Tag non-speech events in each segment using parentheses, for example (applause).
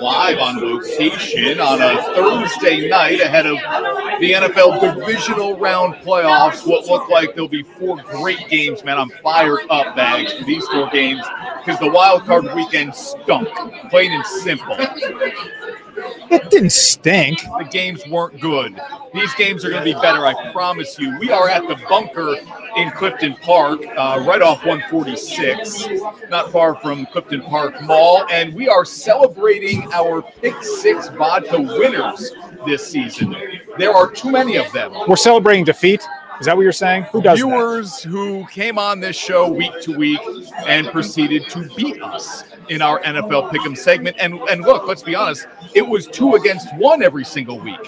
live on location on a Thursday night ahead of the NFL divisional round playoffs. What look like there'll be four great games, man. I'm fired up, bags, for these four games because the wild card weekend stunk, plain and simple. It didn't stink. The games weren't good. These games are going to be better, I promise you. We are at the bunker in Clifton Park, uh, right off 146, not far from Clifton Park Mall, and we are celebrating our Pick Six vodka winners this season. There are too many of them. We're celebrating defeat. Is that what you're saying? Who does that? Viewers who came on this show week to week and proceeded to beat us in our NFL Pick'em segment. And and look, let's be honest, it was two against one every single week.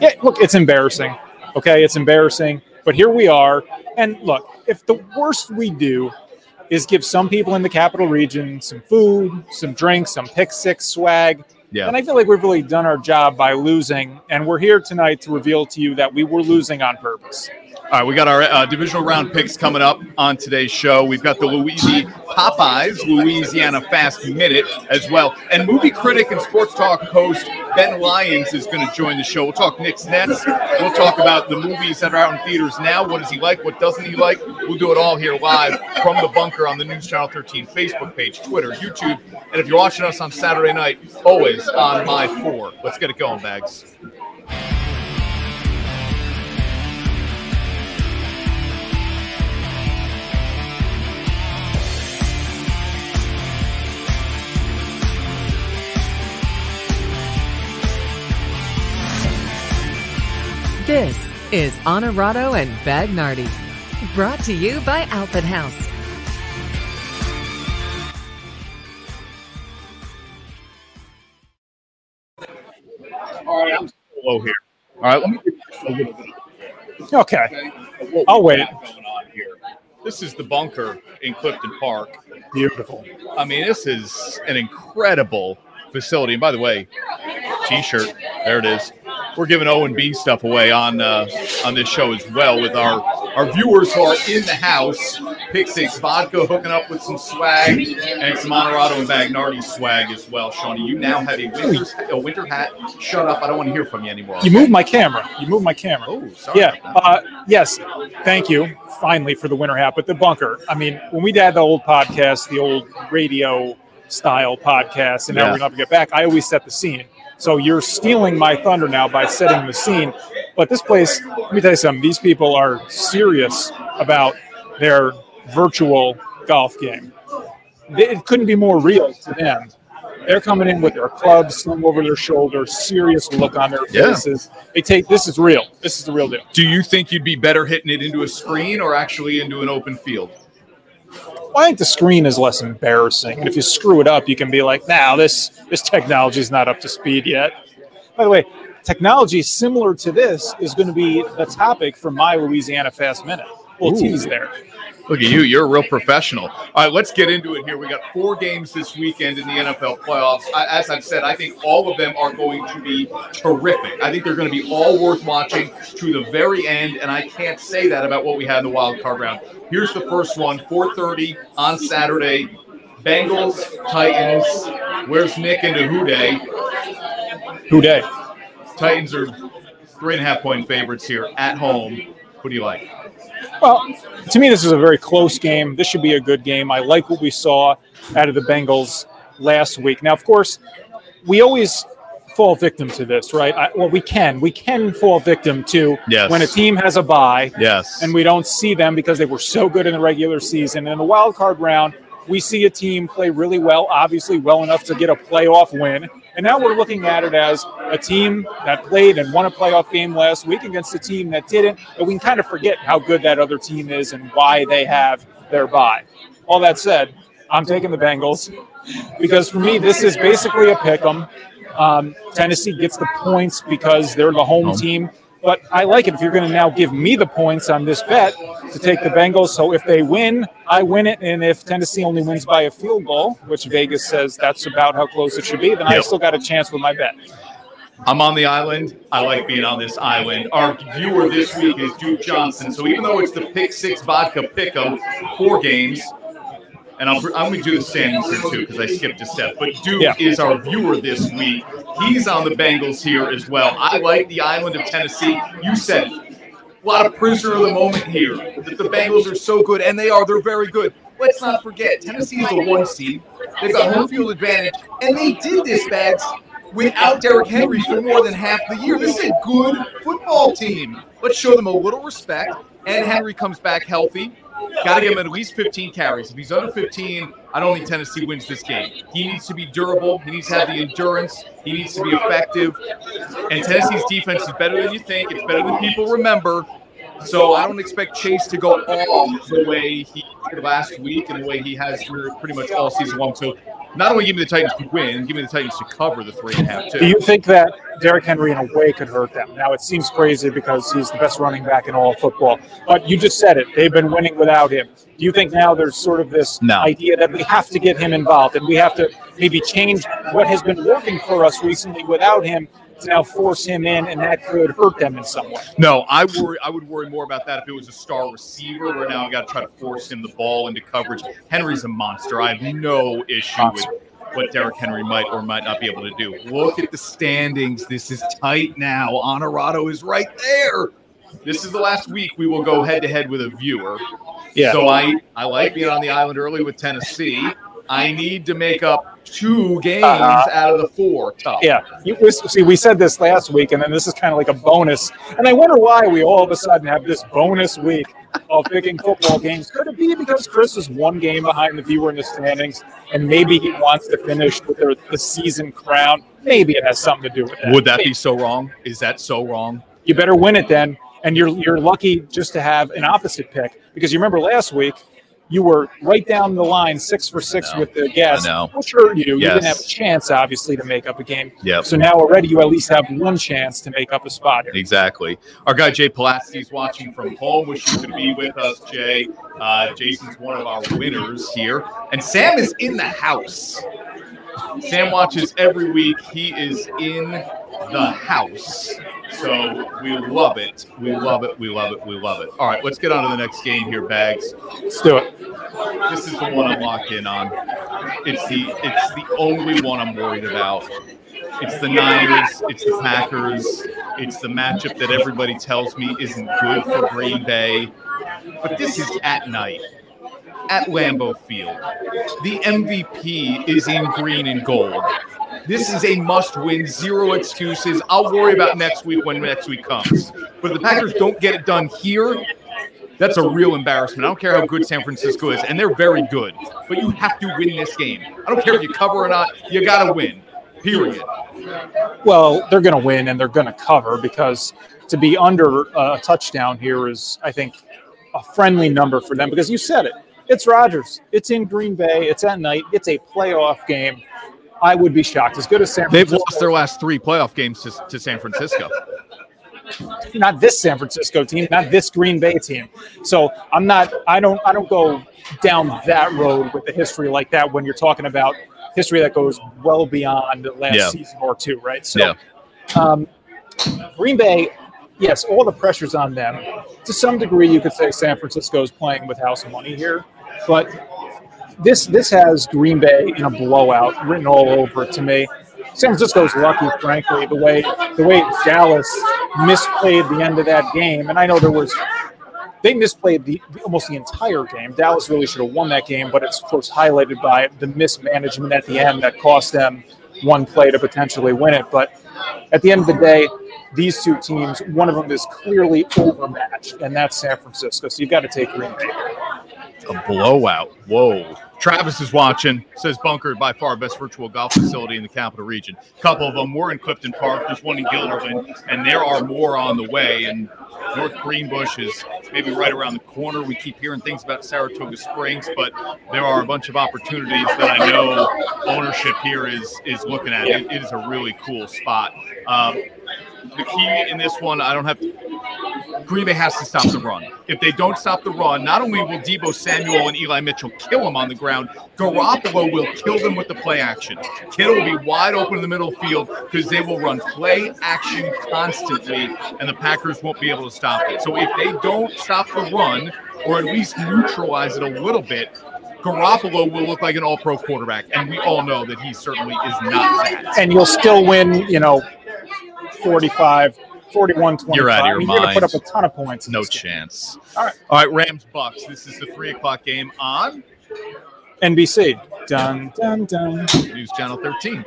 Yeah, look, it's embarrassing. Okay, it's embarrassing. But here we are. And look, if the worst we do is give some people in the capital region some food, some drinks, some pick six swag, Yeah. and I feel like we've really done our job by losing. And we're here tonight to reveal to you that we were losing on purpose. All right, we got our uh, divisional round picks coming up on today's show. We've got the Louisiana Popeyes Louisiana Fast Minute as well, and movie critic and sports talk host Ben Lyons is going to join the show. We'll talk Knicks Nets. We'll talk about the movies that are out in theaters now. What does he like? What doesn't he like? We'll do it all here live from the bunker on the News Channel 13 Facebook page, Twitter, YouTube, and if you're watching us on Saturday night, always on my four. Let's get it going, bags. This is Honorado and Bagnardi, brought to you by Alpenhaus. All right, I'm low here. All right, let me give you a little bit Okay. okay? I'll wait. Going on here. This is the bunker in Clifton Park. Beautiful. I mean, this is an incredible facility. And by the way, T-shirt, there it is. We're giving O and B stuff away on uh, on this show as well with our our viewers who are in the house. Pick Six Vodka hooking up with some swag and some Honorado and Bagnardi swag as well. Shawnee, you now have a winter, a winter hat. Shut up! I don't want to hear from you anymore. You moved my camera. You moved my camera. Oh, sorry. Yeah. Uh, yes. Thank you. Finally for the winter hat. But the bunker. I mean, when we had the old podcast, the old radio style podcast, and now Yeah. we're going to get back, I always set the scene. So you're stealing my thunder now by setting the scene. But this place, let me tell you something. These people are serious about their virtual golf game. It couldn't be more real to them. They're coming in with their clubs slung over their shoulders, serious look on their Yeah. faces. They take this is real. This is the real deal. Do you think you'd be better hitting it into a screen or actually into an open field? I think the screen is less embarrassing, and if you screw it up, you can be like, "Now this this technology is not up to speed yet." By the way, technology similar to this is going to be the topic for my Louisiana Fast Minute. We'll Ooh. tease there. Look at you. You're a real professional. All right, let's get into it here. We got four games this weekend in the NFL playoffs. I, as I've said, I think all of them are going to be terrific. I think they're going to be all worth watching to the very end, and I can't say that about what we had in the wild card round. Here's the first one, 4:30 on Saturday. Bengals, Titans. Where's Nick and Day? Who Dey? Titans are three and a half point favorites here at home. What do you like? Well, to me, this is a very close game. This should be a good game. I like what we saw out of the Bengals last week. Now, of course, we always fall victim to this, right? I, well, we can. We can fall victim to Yes. when a team has a bye Yes. and we don't see them because they were so good in the regular season. And in the wild card round, we see a team play really well, obviously well enough to get a playoff win. And now we're looking at it as a team that played and won a playoff game last week against a team that didn't. But we can kind of forget how good that other team is and why they have their bye. All that said, I'm taking the Bengals because for me, this is basically a pick 'em. Um, Tennessee gets the points because they're the Home. team. But I like it if you're going to now give me the points on this bet to take the Bengals. So if they win, I win it. And if Tennessee only wins by a field goal, which Vegas says that's about how close it should be, then I still got a chance with my bet. I'm on the island. I like being on this island. Our viewer this week is Duke Johnson. So even though it's the Pick Six Vodka Pick'em, four games, and I'm, I'm going to do the here too because I skipped a step. But Duke Yeah. is our viewer this week. He's on the Bengals here as well. I like the island of Tennessee. You said it. A lot of prisoner of the moment here. That the Bengals are so good, and they are. They're very good. Let's not forget, Tennessee is the one seed. They've got home field advantage, and they did this, Bags, without Derrick Henry for more than half the year. This is a good football team. Let's show them a little respect. And Henry comes back healthy. Got to give him at least 15 carries. If he's under 15, I don't think Tennessee wins this game. He needs to be durable. He needs to have the endurance. He needs to be effective. And Tennessee's defense is better than you think. It's better than people remember. So I don't expect Chase to go all the way he did last week and the way he has for pretty much all season long. So not only give me the Titans to win, give me the Titans to cover the three and a half Do too. Do you think that Derrick Henry in a way could hurt them? Now it seems crazy because he's the best running back in all of football, but you just said it. They've been winning without him. Do you think now there's sort of this No. idea that we have to get him involved and we have to maybe change what has been working for us recently without him to now force him in, and that could hurt them in some way? No, I worry. I would worry more about that if it was a star receiver. Where now I got to try to force him the ball into coverage. Henry's a monster. I have no issue with what Derrick Henry might or might not be able to do. Look at the standings. This is tight now. Honorado is right there. This is the last week we will go head to head with a viewer. Yeah. So I I like being on the island early with Tennessee. I need to make up two games Uh-huh. out of the four. Tough. Yeah, you, we- see, we said this last week, and then this is kind of like a bonus. And I wonder why we all of a sudden have this bonus week of picking football games. Could it be because Chris is one game behind the viewer in the standings, and maybe he wants to finish with the, the season crown? Maybe it has something to do with that. Would that be so wrong? Is that so wrong? You better win it then, and you're you're lucky just to have an opposite pick because you remember last week. You were right down the line, six for six with the know. which hurt you. You didn't have a chance, obviously, to make up a game. So now already you at least have one chance to make up a spot here. Exactly. Our guy Jay Pulaski is watching from home. Wish you could be with us, Jay. Uh, Jason's one of our winners here, and Sam is in the house. Sam watches every week. He is in the house. So we love it. We love it. We love it. We love it. All right, let's get on to the next game here, Bags. Let's do it. This is the one I'm locked in on. It's the it's the only one I'm worried about. It's the Niners, it's the Packers, it's the matchup that everybody tells me isn't good for Green Bay. But this is at night at Lambeau Field. The MVP is in green and gold. This is a must win, zero excuses. I'll worry about next week when next week comes. But if the Packers don't get it done here, that's a real embarrassment. I don't care how good San Francisco is, and they're very good, but you have to win this game. I don't care if you cover or not, you got to win, period. Well, they're going to win and they're going to cover because to be under a touchdown here is, I think, a friendly number for them because you said it. It's Rodgers. It's in Green Bay. It's at night. It's a playoff game. I would be shocked. As good as San They've Francisco, lost their last three playoff games to, to San Francisco. (laughs) not this San Francisco team, not this Green Bay team. So I'm not. I don't. I don't go down that road with a history like that when you're talking about history that goes well beyond the last Yeah. season or two, right? So, Yeah. um, Green Bay, yes, all the pressure's on them. To some degree, you could say San Francisco is playing with house money here, but this this has Green Bay in a blowout written all over it to me. San Francisco's lucky, frankly, the way the way Dallas misplayed the end of that game, and I know there was they misplayed the almost the entire game. Dallas really should have won that game, but it's of course highlighted by the mismanagement at the end that cost them one play to potentially win it. But at the end of the day, these two teams, one of them is clearly overmatched, and that's San Francisco. So you've got to take Green Bay. A blowout. Whoa. Travis is watching. Says Bunker by far best virtual golf facility in the capital region. A couple of them were in Clifton Park. There's one in Guilderland, and there are more on the way. And North Greenbush is maybe right around the corner. We keep hearing things about Saratoga Springs, but there are a bunch of opportunities that I know ownership here is is looking at. It, it is a really cool spot. Um, the key in this one, I don't have to. Green Bay has to stop the run. If they don't stop the run, not only will Deebo Samuel and Eli Mitchell kill him on the ground, Garoppolo will kill them with the play action. Kittle will be wide open in the middle field because they will run play action constantly, and the Packers won't be able to stop it. So if they don't stop the run, or at least neutralize it a little bit, Garoppolo will look like an all-pro quarterback, and we all know that he certainly is not that. And you'll still win, you know, 45, 41, 25. You're out of your I mean, You're going to put up a ton of points. No game. chance. All right. All right, Rams Bucks. This is the three o'clock game on NBC. Dun, dun, dun. News Channel 13.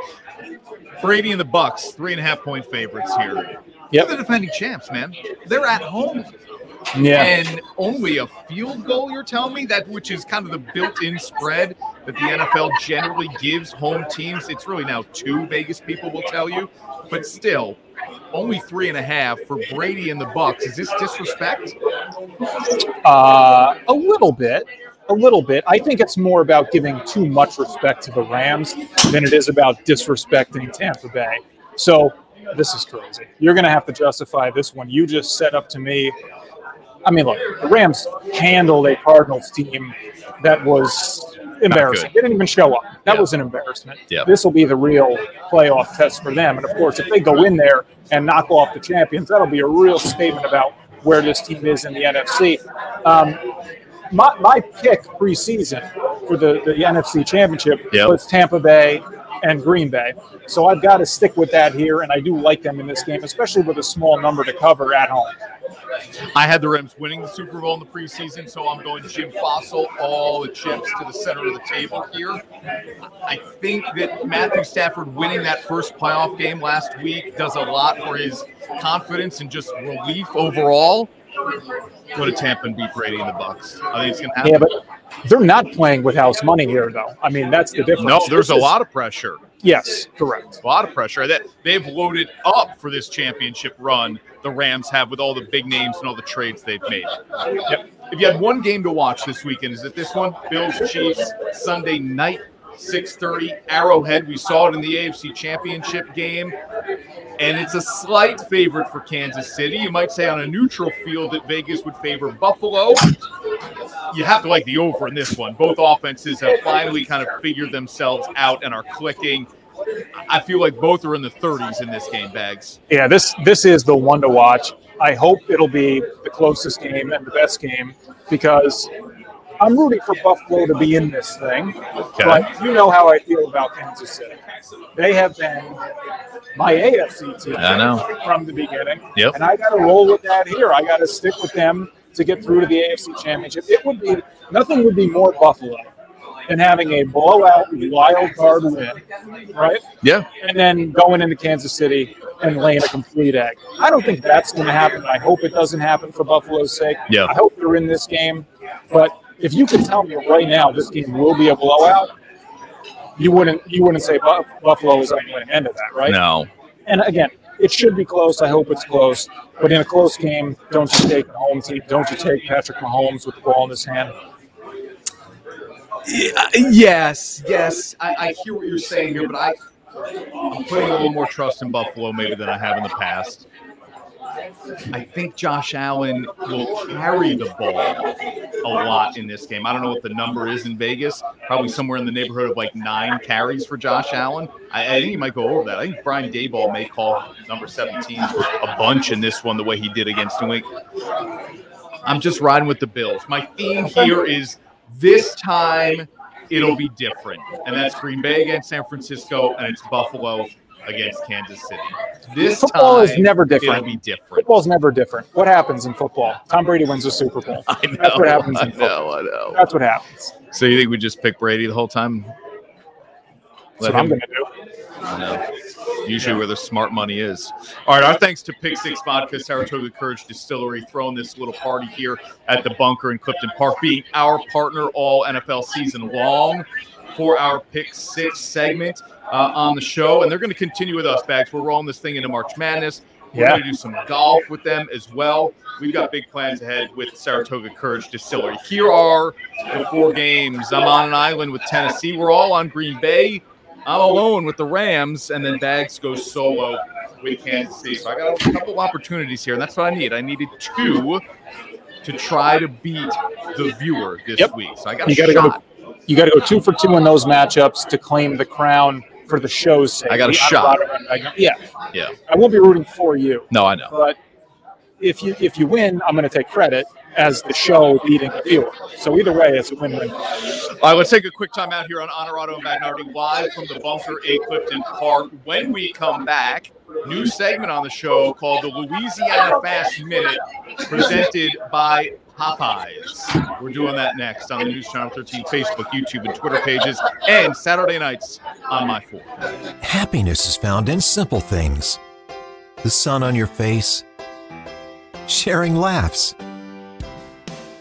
Brady and the Bucks, three and a half point favorites here. Yep. They're the defending champs, man. They're at home. Yeah. And only a field goal, you're telling me? That which is kind of the built-in spread that the NFL generally gives home teams. It's really now two Vegas people will tell you. But still, only three and a half for Brady and the Bucks. Is this disrespect? Uh, a little bit. A little bit. I think it's more about giving too much respect to the Rams than it is about disrespecting Tampa Bay. So this is crazy. You're going to have to justify this one. You just set up to me. I mean, look, the Rams handled a Cardinals team that was embarrassing. They didn't even show up. That Yeah. was an embarrassment. Yeah. This will be the real playoff test for them. And of course, if they go in there and knock off the champions, that'll be a real statement about where this team is in the NFC. Um, my, my pick preseason for the, the NFC Championship Yep. was Tampa Bay and Green Bay. So I've got to stick with that here, and I do like them in this game, especially with a small number to cover at home. I had the Rams winning the Super Bowl in the preseason, so I'm going to Jim Fassel, all the chips to the center of the table here. I think that Matthew Stafford winning that first playoff game last week does a lot for his confidence and just relief overall. Go to Tampa and beat Brady in the Bucks. I think it's going to happen. Yeah, but they're not playing with house money here, though. I mean, that's the difference. no, there's This a is- lot of pressure. Yes, correct. A lot of pressure that they've loaded up for this championship run. The Rams have with all the big names and all the trades they've made. Yep. If you had one game to watch this weekend, is it this one? Bills Chiefs Sunday night, 6:30 Arrowhead. We saw it in the AFC Championship game, and it's a slight favorite for Kansas City. You might say on a neutral field that Vegas would favor Buffalo. You have to like the over in this one. Both offenses have finally kind of figured themselves out and are clicking. I feel like both are in the 30s in this game, Bags. Yeah, this this is the one to watch. I hope it'll be the closest game and the best game because I'm rooting for Buffalo to be in this thing. But you know how I feel about Kansas City. They have been my AFC team I know. from the beginning. Yep. And I got to roll with that here. I got to stick with them to get through to the AFC Championship. It would be nothing would be more Buffalo than having a blowout wild card win, right? Yeah. and then going into Kansas City and laying a complete egg. I don't think that's going to happen. I hope it doesn't happen for Buffalo's sake. Yeah. I hope they're in this game. But if you could tell me right now this game will be a blowout, you wouldn't you wouldn't say Buff- Buffalo is on the winning end of that, right? No. And again, it should be close. I hope it's close. But in a close game, don't you take the home team? Don't you take Patrick Mahomes with the ball in his hand? Yes, yes. I, I hear what you're saying here, but I, I'm putting a little more trust in Buffalo maybe than I have in the past. I think Josh Allen will carry the ball a lot in this game. I don't know what the number is in Vegas. Probably somewhere in the neighborhood of like nine carries for Josh Allen. I, I think he might go over that. I think Brian Daboll may call number 17 a bunch in this one the way he did against New England. I'm just riding with the Bills. My theme here is this time it'll be different. And that's Green Bay against San Francisco, and it's Buffalo against Kansas City. This Football time is never it'll different. be different. Football's never different. What happens in football? Tom Brady wins the Super Bowl. I know, That's what happens I in football. know, I know. That's what happens. So you think we just pick Brady the whole time? That's what I'm going to do. I know. Usually where the smart money is. All right, our thanks to Pick Six Vodka, Saratoga Courage Distillery, throwing this little party here at the bunker in Clifton Park, being our partner all NFL season long for our Pick Six segment uh, on the show. And they're going to continue with us, Bags. We're rolling this thing into March Madness. We're Yeah. going to do some golf with them as well. We've got big plans ahead with Saratoga Courage Distillery. Here are the four games. I'm on an island with Tennessee. We're all on Green Bay. I'm alone with the Rams, and then Bags goes solo with Kansas City. So I got a couple opportunities here, and that's what I need. I needed two to try to beat the viewer this Yep. week. So I got a got to shot. go. You got to go two for two in those matchups to claim the crown for the show's sake. I got a The shot. Honorado- Yeah, Yeah. I won't be rooting for you, No, I know. but if you if you win, I'm going to take credit. as the show leading the viewer. So either way, it's a win-win. All right, let's take a quick time out here on Honorado and Bagnardi live from the bunker A Clifton Park. When we come back, new segment on the show called the Louisiana Fast Minute, presented by Popeyes. We're doing that next on the News Channel 13 Facebook, YouTube, and Twitter pages, and Saturday nights on my four. Happiness is found in simple things the sun on your face, sharing laughs,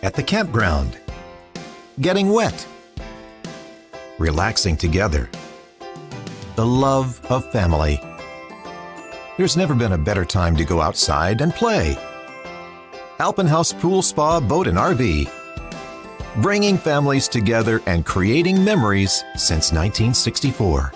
at the campground, getting wet, relaxing together, the love of family. There's never been a better time to go outside and play. Alpenhaus Pool Spa Boat and RV. Bringing families together and creating memories since 1964.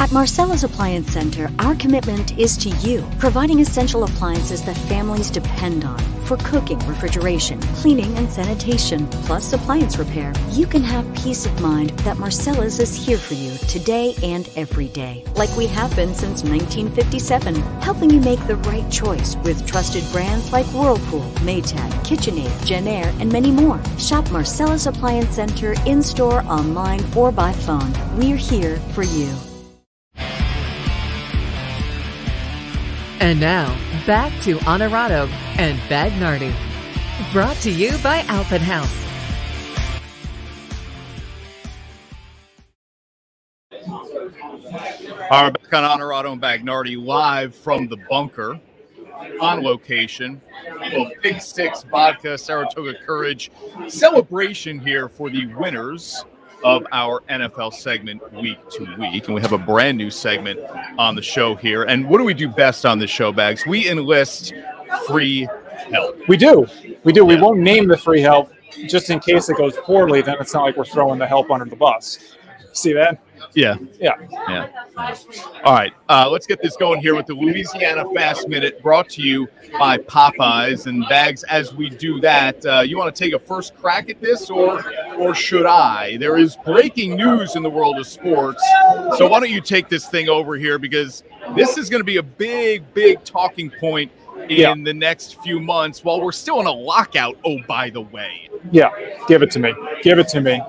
At Marcella's Appliance Center, our commitment is to you, providing essential appliances that families depend on for cooking, refrigeration, cleaning, and sanitation, plus appliance repair. You can have peace of mind that Marcella's is here for you today and every day, like we have been since 1957, helping you make the right choice with trusted brands like Whirlpool, Maytag, KitchenAid, Jenn-Air, and many more. Shop Marcella's Appliance Center in store, online, or by phone. We're here for you. And now, back to Honorado and Bagnardi. Brought to you by Alpenhaus. All right, back on Honorado and Bagnardi live from the bunker on location. Well, Pick Six Vodka Saratoga Courage celebration here for the winners of our NFL segment week to week. And we have a brand new segment on the show here. And what do we do best on this show, Bags? We enlist free help. We do. We do. We won't name the free help just in case it goes poorly. Then it's not like we're throwing the help under the bus. See that? Yeah. Yeah. Yeah. All right. Uh, let's get this going here with the Louisiana Fast Minute brought to you by Popeyes and Bags. As we do that, uh, you want to take a first crack at this or or should I? There is breaking news in the world of sports. So why don't you take this thing over here because this is going to be a big, big talking point in Yeah. the next few months while we're still in a lockout. Oh, by the way. Yeah, give it to me. Give it to me.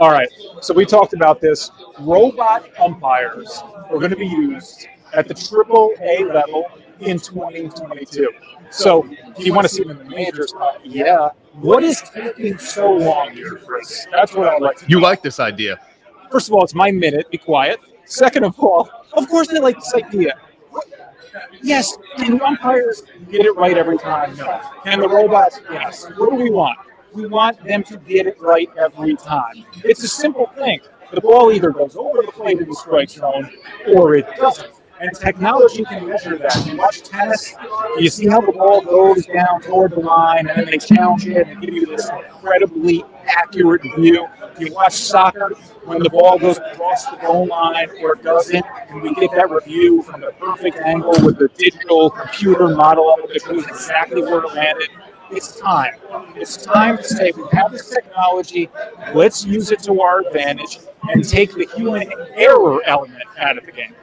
All right. So we talked about this. Robot umpires are going to be used at the triple A level in 2022. So do you want to see them in the majors? Yeah. What is taking so long here, Chris? That's what I'd like You like this idea? First of all, it's my minute. Be quiet. Second of all, of course they like this idea. Yes, can the umpires get it right every time? No. Can the robots? Yes. What do we want? We want them to get it right every time. It's a simple thing. The ball either goes over the plate in the strike zone or it doesn't. And technology can measure that. You watch tennis, you see how the ball goes down toward the line, and then they challenge it and give you this incredibly accurate view. You watch soccer when the ball goes across the goal line or it doesn't, and we get that review from the perfect angle with the digital computer model that shows exactly where it landed. It's time. It's time to say we have this technology. Let's use it to our advantage and take the human error element out of the game.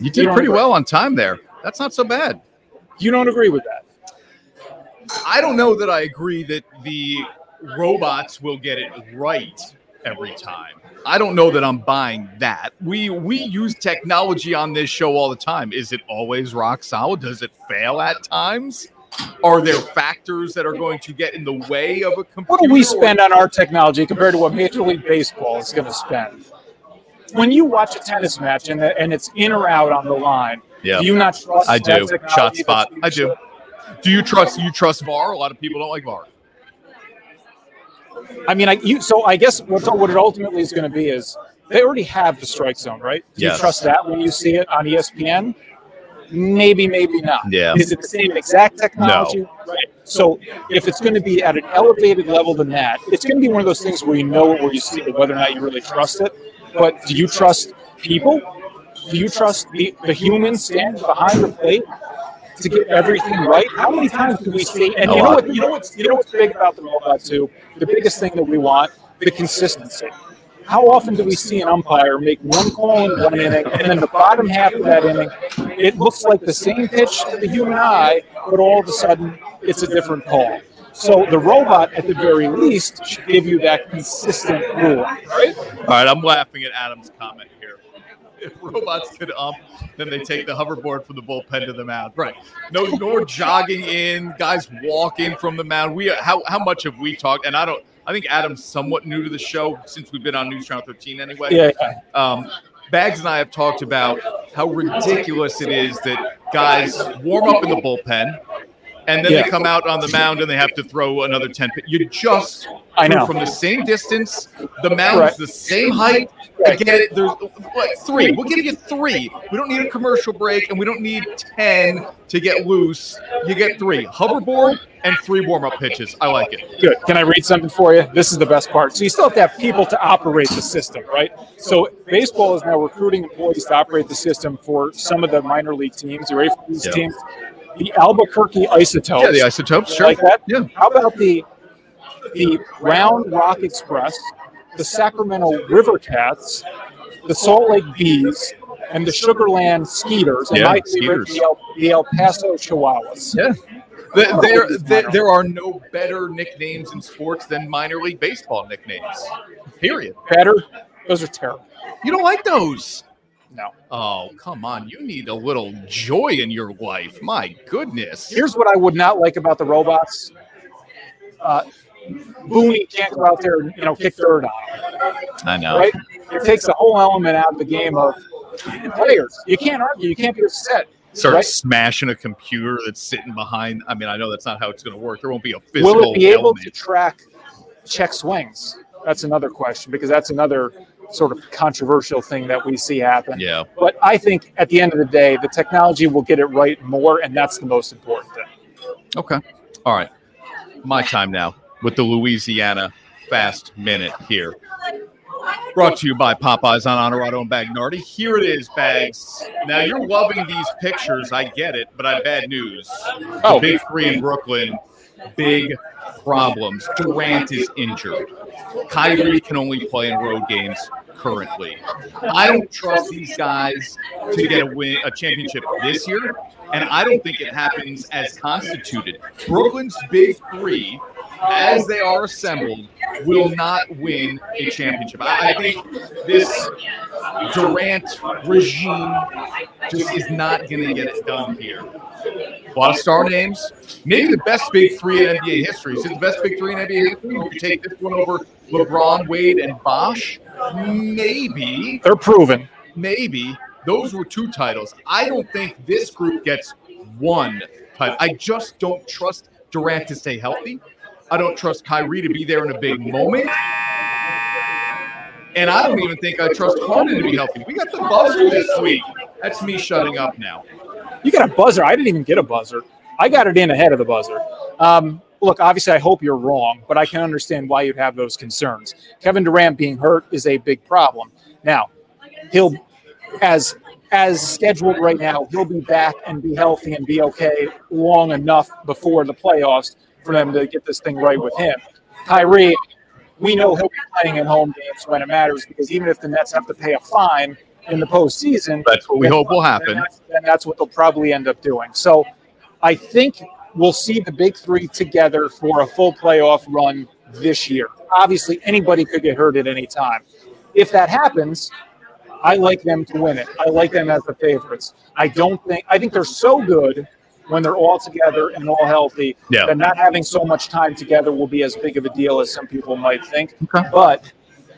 You did don't pretty agree? well on time there. That's not so bad. You don't agree with that? I don't know that I agree that the robots will get it right every time. I don't know that I'm buying that. We we use technology on this show all the time. Is it always rock solid? Does it fail at times? Are there factors that are going to get in the way of a computer? What do we spend on our technology compared to what Major League Baseball is going to spend? When you watch a tennis match and, the, and it's in or out on the line, Yeah. do you not trust I do. technology Shot spot. I do. Do you trust you trust VAR? A lot of people don't like VAR. I mean, I, you, so I guess what, what it ultimately is going to be is they already have the strike zone, right? Do Yes. you trust that when you see it on ESPN? Maybe, maybe not. Yeah. Is it the same exact technology? Right. So if it's going to be at an elevated level than that, it's going to be one of those things where you know it where you see it, whether or not you really trust it. But do you trust people? Do you trust the, the humans standing behind the plate to get everything right? How many times do we see? And you know what? You know what's you know what's big about the robot too. The biggest thing that we want the consistency. How often do we see an umpire make one call in one inning, and then the bottom half of that inning, it looks like the same pitch to the human eye, but all of a sudden it's a different call. So the robot, at the very least, should give you that consistent rule, right? All right, I'm laughing at Adam's comment here. (laughs) If robots could ump, then they take the hoverboard from the bullpen to the mound. Right. No, no jogging in, guys walking from the mound. We how how much have we talked? And I don't. I think Adam's somewhat new to the show since we've been on News Channel 13 anyway. Yeah. Um, Bags and I have talked about how ridiculous it is that guys warm up in the bullpen and then Yeah. they come out on the mound and they have to throw another 10 pi- You just I know. from the same distance, the mound's Right. the same height. I Right. get it. There's what, three. We'll give you three. We don't need a commercial break and we don't need 10 to get loose. You get three hoverboard and three warm up pitches. I like it. Good. Can I read something for you? This is the best part. So you still have to have people to operate the system, right? So baseball is now recruiting employees to operate the system for some of the minor league teams. You ready for these Yeah. teams? The Albuquerque Isotopes. Yeah, the isotopes, sure. Like that? Yeah. How about the the Round Rock Express, the Sacramento River Cats, the Salt Lake Bees, and the Sugar Land Skeeters, and Yeah, my favorite, the El, the El Paso Chihuahuas. Yeah. There, there, there, there are no better nicknames in sports than minor league baseball nicknames. Period. Better? Those are terrible. You don't like those. No. Oh, come on. You need a little joy in your life. My goodness. Here's what I would not like about the robots. Uh, Booney can't go out there and you know kick dirt on I know. right? It takes the whole element out of the game of players. You can't argue. You can't be upset. Start right? smashing a computer that's sitting behind. I mean, I know that's not how it's going to work. There won't be a physical Will it be able to track check swings? That's another question because that's another sort of controversial thing that we see happen. Yeah. But I think at the end of the day, the technology will get it right more, and that's the most important thing. Okay. All right. My time now with the Louisiana Fast Minute here. Brought to you by Popeyes on Honorado and Bagnardi. Here it is, Bags. Now you're loving these pictures. I get it, but I have bad news. The Oh. big three in Brooklyn, big problems. Durant is injured. Kyrie can only play in road games currently. I don't trust these guys to get a win, a championship this year, and I don't think it happens as constituted. Brooklyn's big three, as they are assembled, will not win a championship. I, I think this Durant regime just is not going to get it done here. A lot of star names. Maybe the best big three in NBA history. Is it the best big three in NBA history? Would you take this one over LeBron, Wade, and Bosh? Maybe. They're proven. Maybe. Those were two titles. I don't think this group gets one title. I just don't trust Durant to stay healthy. I don't trust Kyrie to be there in a big moment. And I don't even think I trust Harden to be healthy. We got the buzzer this week. That's me shutting up now. You got a buzzer. I didn't even get a buzzer. I got it in ahead of the buzzer. Um, look, obviously, I hope you're wrong, but I can understand why you'd have those concerns. Kevin Durant being hurt is a big problem. Now, he'll, as as scheduled right now, he'll be back and be healthy and be okay long enough before the playoffs for them to get this thing right with him. Kyrie, we know he'll be playing in home games when it matters because even if the Nets have to pay a fine in the postseason, That's what we hope will then happen. that's, then that's what they'll probably end up doing. So I think we'll see the big three together for a full playoff run this year. Obviously, anybody could get hurt at any time. If that happens, I like them to win it. I like them as the favorites. I don't think, I think they're so good when they're all together and all healthy Yeah. that not having so much time together will be as big of a deal as some people might think. Okay. But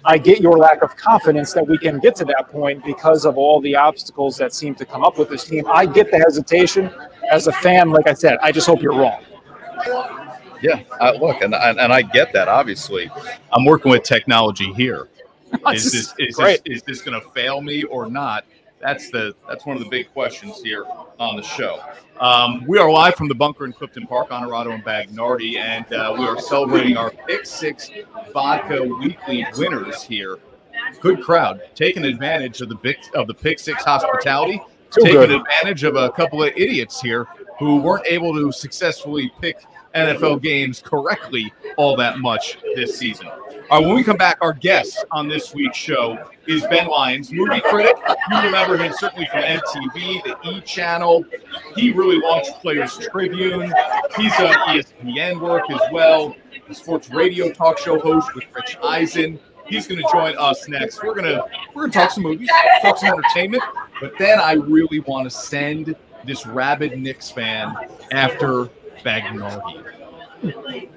I get your lack of confidence that we can get to that point because of all the obstacles that seem to come up with this team. I get the hesitation. As a fan, like I said, I just hope you're wrong. Yeah, I, look, and, and and I get that. Obviously, I'm working with technology here. (laughs) Is this is this, is this going to fail me or not? That's the that's one of the big questions here on the show. Um, we are live from the bunker in Clifton Park, Honorado and Bagnardi, and uh, we are celebrating our Pick Six Vodka Weekly winners here. Good crowd, taking advantage of the big of the Pick Six hospitality, Too taking good. advantage of a couple of idiots here who weren't able to successfully pick NFL games correctly all that much this season. All right, when we come back, our guest on this week's show is Ben Lyons, movie critic. You remember him certainly from MTV, the E Channel. He really launched Players Tribune. He's on ESPN work as well. A sports radio talk show host with Rich Eisen. He's going to join us next. We're gonna we're gonna talk some movies, talk some entertainment, but then I really want to send this rabid Knicks fan after Bagnardi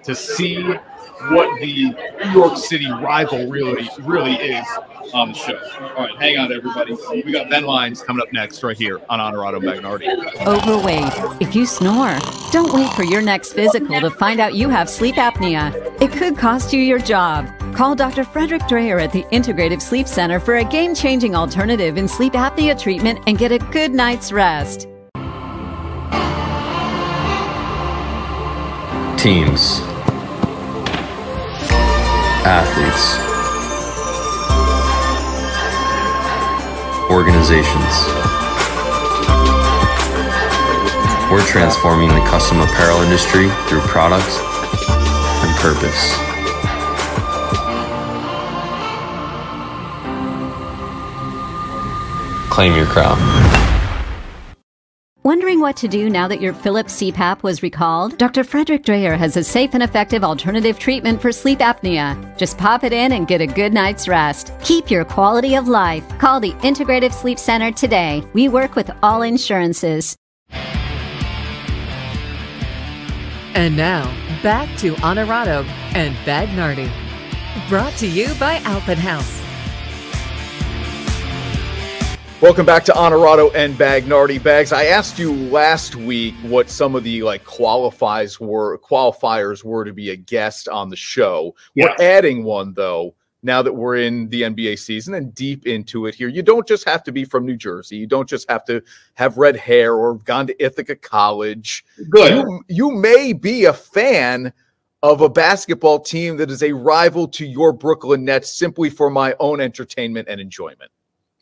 to see what the New York City rival really really is on the show. All right, hang on, everybody. We got Ben Lyons coming up next, right here on Honorado Bagnardi. Overweight. If you snore, don't wait for your next physical to find out you have sleep apnea. It could cost you your job. Call Dr. Frederick Dreyer at the Integrative Sleep Center for a game changing alternative in sleep apnea treatment and get a good night's rest. Teams, athletes, organizations. We're transforming the custom apparel industry through products and purpose. Claim your crown. Wondering what to do now that your Philips CPAP was recalled? Dr. Frederick Dreyer has a safe and effective alternative treatment for sleep apnea. Just pop it in and get a good night's rest. Keep your quality of life. Call the Integrative Sleep Center today. We work with all insurances. And now, back to Honorado and Bagnardi. Brought to you by Alpen Welcome back to Honorado and Bagnardi Bags. I asked you last week what some of the like qualifies were qualifiers were to be a guest on the show. We're adding one though. Now that we're in the NBA season and deep into it here, you don't just have to be from New Jersey. You don't just have to have red hair or gone to Ithaca College. Good. You, you may be a fan of a basketball team that is a rival to your Brooklyn Nets simply for my own entertainment and enjoyment.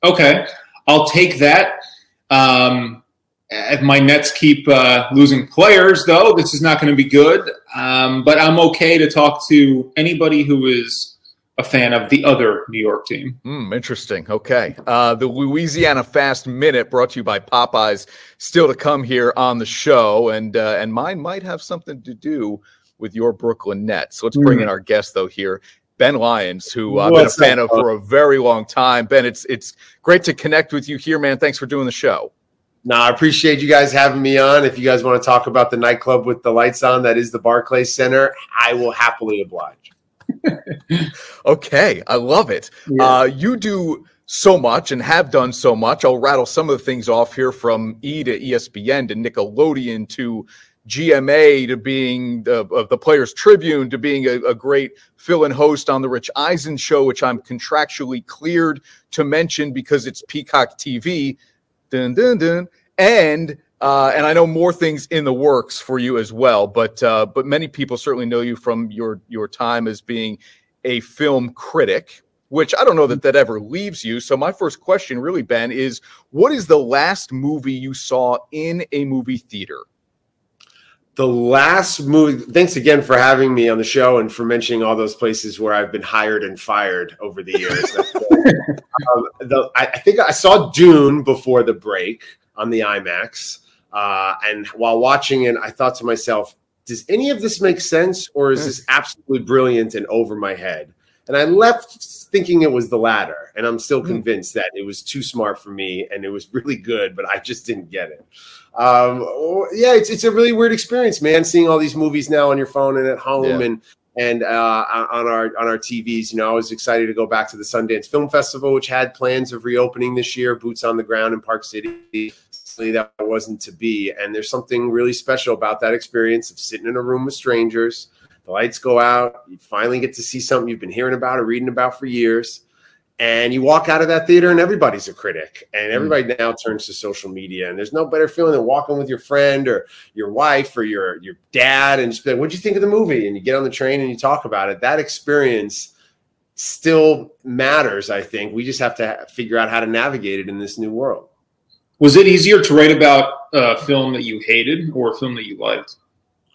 Okay, I'll take that. Um, if my Nets keep uh, losing players, though, this is not going to be good. Um, but I'm okay to talk to anybody who is a fan of the other New York team. Hmm, interesting. Okay. Uh, the Louisiana Fast Minute brought to you by Popeyes, still to come here on the show. And, uh, and mine might have something to do with your Brooklyn Nets. So let's bring Hmm. in our guest, though, here. Ben Lyons, who I've been a fan up, of for a very long time. Ben, it's it's great to connect with you here, man. Thanks for doing the show. No, I appreciate you guys having me on. If you guys want to talk about the nightclub with the lights on, that is the Barclays Center, I will happily oblige. (laughs) Okay, I love it. Uh, you do so much and have done so much. I'll rattle some of the things off here from E to ESPN to Nickelodeon to GMA to being the, the Players Tribune to being a, a great fill in host on the Rich Eisen show, which I'm contractually cleared to mention because it's Peacock TV. Dun, dun, dun. And uh, and I know more things in the works for you as well, but uh, but many people certainly know you from your your time as being a film critic, which I don't know that that ever leaves you. So my first question, really, Ben, is what is the last movie you saw in a movie theater? The last movie, thanks again for having me on the show and for mentioning all those places where I've been hired and fired over the years. (laughs) Um, the, I, I think I saw Dune before the break on the IMAX. Uh, and while watching it, I thought to myself, does any of this make sense or is this absolutely brilliant and over my head? And I left thinking it was the latter. And I'm still convinced that it was too smart for me and it was (laughs) really good, but I just didn't get it. Um, yeah, it's, it's a really weird experience, man, seeing all these movies now on your phone and at home Yeah. and and uh, on our on our TVs. You know, I was excited to go back to the Sundance Film Festival, which had plans of reopening this year, boots on the ground in Park City. Sadly, That wasn't to be, and there's something really special about that experience of sitting in a room with strangers. The lights go out. You finally get to see something you've been hearing about or reading about for years. And you walk out of that theater and everybody's a critic. And hmm. everybody now turns to social media. And there's no better feeling than walking with your friend or your wife or your, your dad and just be like, what'd you think of the movie? And you get on the train and you talk about it. That experience still matters, I think. We just have to figure out how to navigate it in this new world. Was it easier to write about a film that you hated or a film that you liked?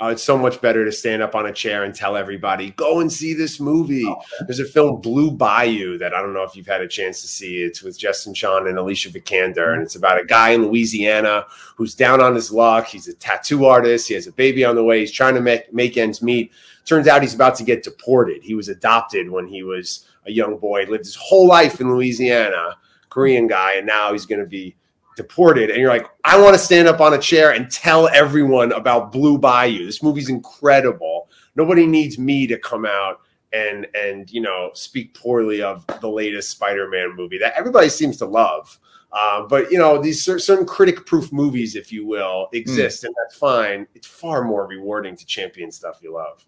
Uh, it's so much better to stand up on a chair and tell everybody, go and see this movie. There's a film, Blue Bayou, that I don't know if you've had a chance to see. It's with Justin Chon and Alicia Vikander, and it's about a guy in Louisiana who's down on his luck. He's a tattoo artist. He has a baby on the way. He's trying to make, make ends meet. Turns out he's about to get deported. He was adopted when he was a young boy, lived his whole life in Louisiana, Korean guy, and now he's going to be deported and you're like i want to stand up on a chair and tell everyone about blue bayou this movie's incredible nobody needs me to come out and and you know speak poorly of the latest spider-man movie that everybody seems to love uh, but you know these certain critic-proof movies if you will exist mm. and that's fine it's far more rewarding to champion stuff you love